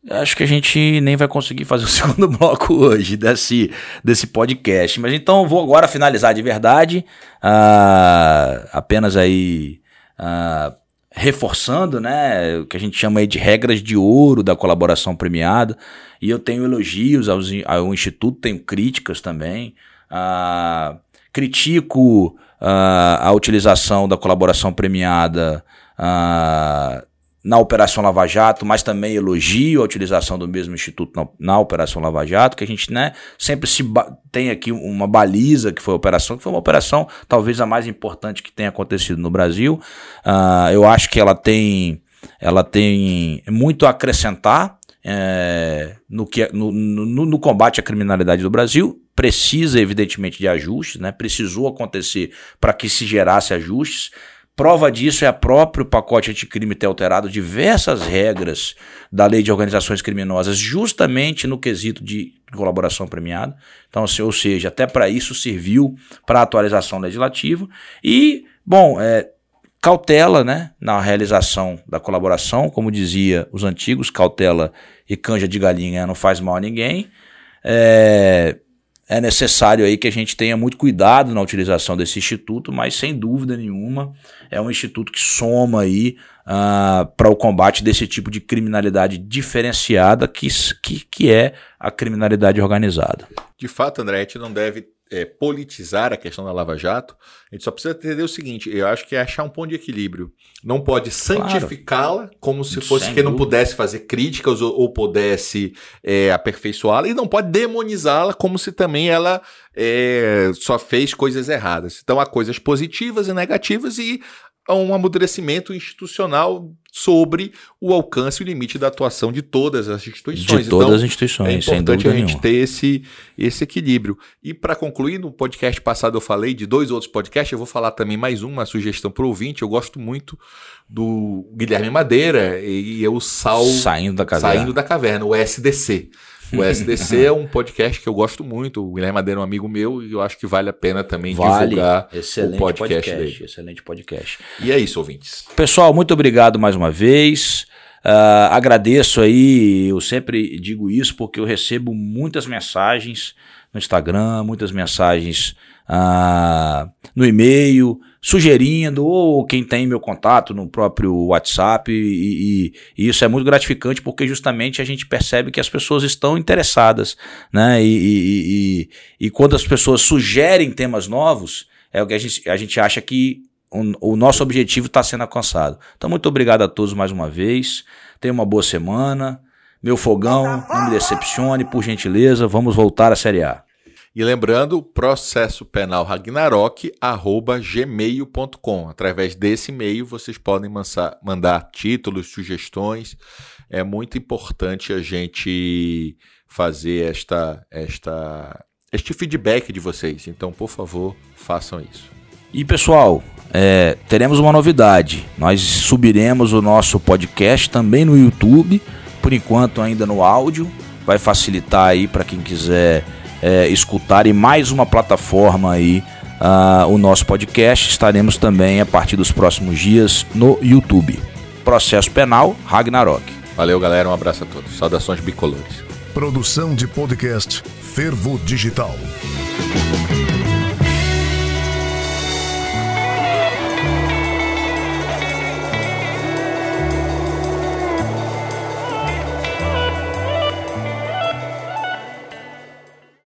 Acho que a gente nem vai conseguir fazer o segundo bloco hoje desse, desse podcast. Mas então vou agora finalizar de verdade. Uh, apenas aí uh, reforçando, né, o que a gente chama de regras de ouro da colaboração premiada. E eu tenho elogios aos, ao Instituto, tenho críticas também. Ah, critico ah, a utilização da colaboração premiada ah, na Operação Lava Jato, mas também elogio a utilização do mesmo instituto na, na Operação Lava Jato, que a gente né, sempre se tem aqui uma baliza que foi a operação, que foi uma operação talvez a mais importante que tenha acontecido no Brasil. Uh, eu acho que ela tem, ela tem muito a acrescentar é, no, que, no, no, no combate à criminalidade do Brasil, precisa, evidentemente, de ajustes, né? precisou acontecer para que se gerasse ajustes Prova disso é a próprio pacote anticrime ter alterado diversas regras da lei de organizações criminosas, justamente no quesito de colaboração premiada. Então, ou seja, até para isso serviu para atualização legislativa. E, bom, é, cautela né, na realização da colaboração, como dizia os antigos, cautela e canja de galinha não faz mal a ninguém. É, é necessário aí que a gente tenha muito cuidado na utilização desse instituto, mas sem dúvida nenhuma é um instituto que soma aí uh, para o combate desse tipo de criminalidade diferenciada que, que, que é a criminalidade organizada. De fato, André, a gente não deve é, politizar a questão da Lava Jato, a gente só precisa entender o seguinte: eu acho que é achar um ponto de equilíbrio. Não pode santificá-la claro. como se fosse que não pudesse fazer críticas ou, ou pudesse é, aperfeiçoá-la, e não pode demonizá-la como se também ela é, só fez coisas erradas. Então há coisas positivas e negativas, e há um amadurecimento institucional sobre o alcance e o limite da atuação de todas as instituições. De todas então, as instituições, é importante a gente nenhuma. ter esse, esse equilíbrio. E para concluir, no podcast passado eu falei de dois outros podcasts, eu vou falar também mais uma sugestão para o ouvinte. Eu gosto muito do Guilherme Madeira e eu sal saindo da caverna, saindo da caverna o SDC. O SDC é um podcast que eu gosto muito. O Guilherme Madeira é um amigo meu e eu acho que vale a pena também vale. divulgar excelente o podcast, podcast dele. Excelente podcast. E é isso, ouvintes. Pessoal, muito obrigado mais uma vez. Uh, agradeço aí, eu sempre digo isso porque eu recebo muitas mensagens no Instagram, muitas mensagens uh, no e-mail sugerindo, ou quem tem meu contato no próprio WhatsApp, e, e, e, isso é muito gratificante porque justamente a gente percebe que as pessoas estão interessadas, né? E, e quando as pessoas sugerem temas novos, é o que a gente, a gente acha que o, o nosso objetivo está sendo alcançado. Então, muito obrigado a todos mais uma vez. Tenha uma boa semana. Meu fogão, não me decepcione, por gentileza, vamos voltar à Série A. E lembrando, processo penal Ragnarok, arroba gmail.com. Através desse e-mail vocês podem mandar, mandar títulos, sugestões. É muito importante a gente fazer esta, esta, este feedback de vocês. Então, por favor, façam isso. E pessoal, é, teremos uma novidade. Nós subiremos o nosso podcast também no YouTube, por enquanto ainda no áudio. Vai facilitar aí para quem quiser é, escutar em mais uma plataforma aí uh, o nosso podcast. Estaremos também a partir dos próximos dias no YouTube. Processo Penal Ragnarok. Valeu, galera. Um abraço a todos. Saudações bicolores. Produção de podcast Fervo Digital.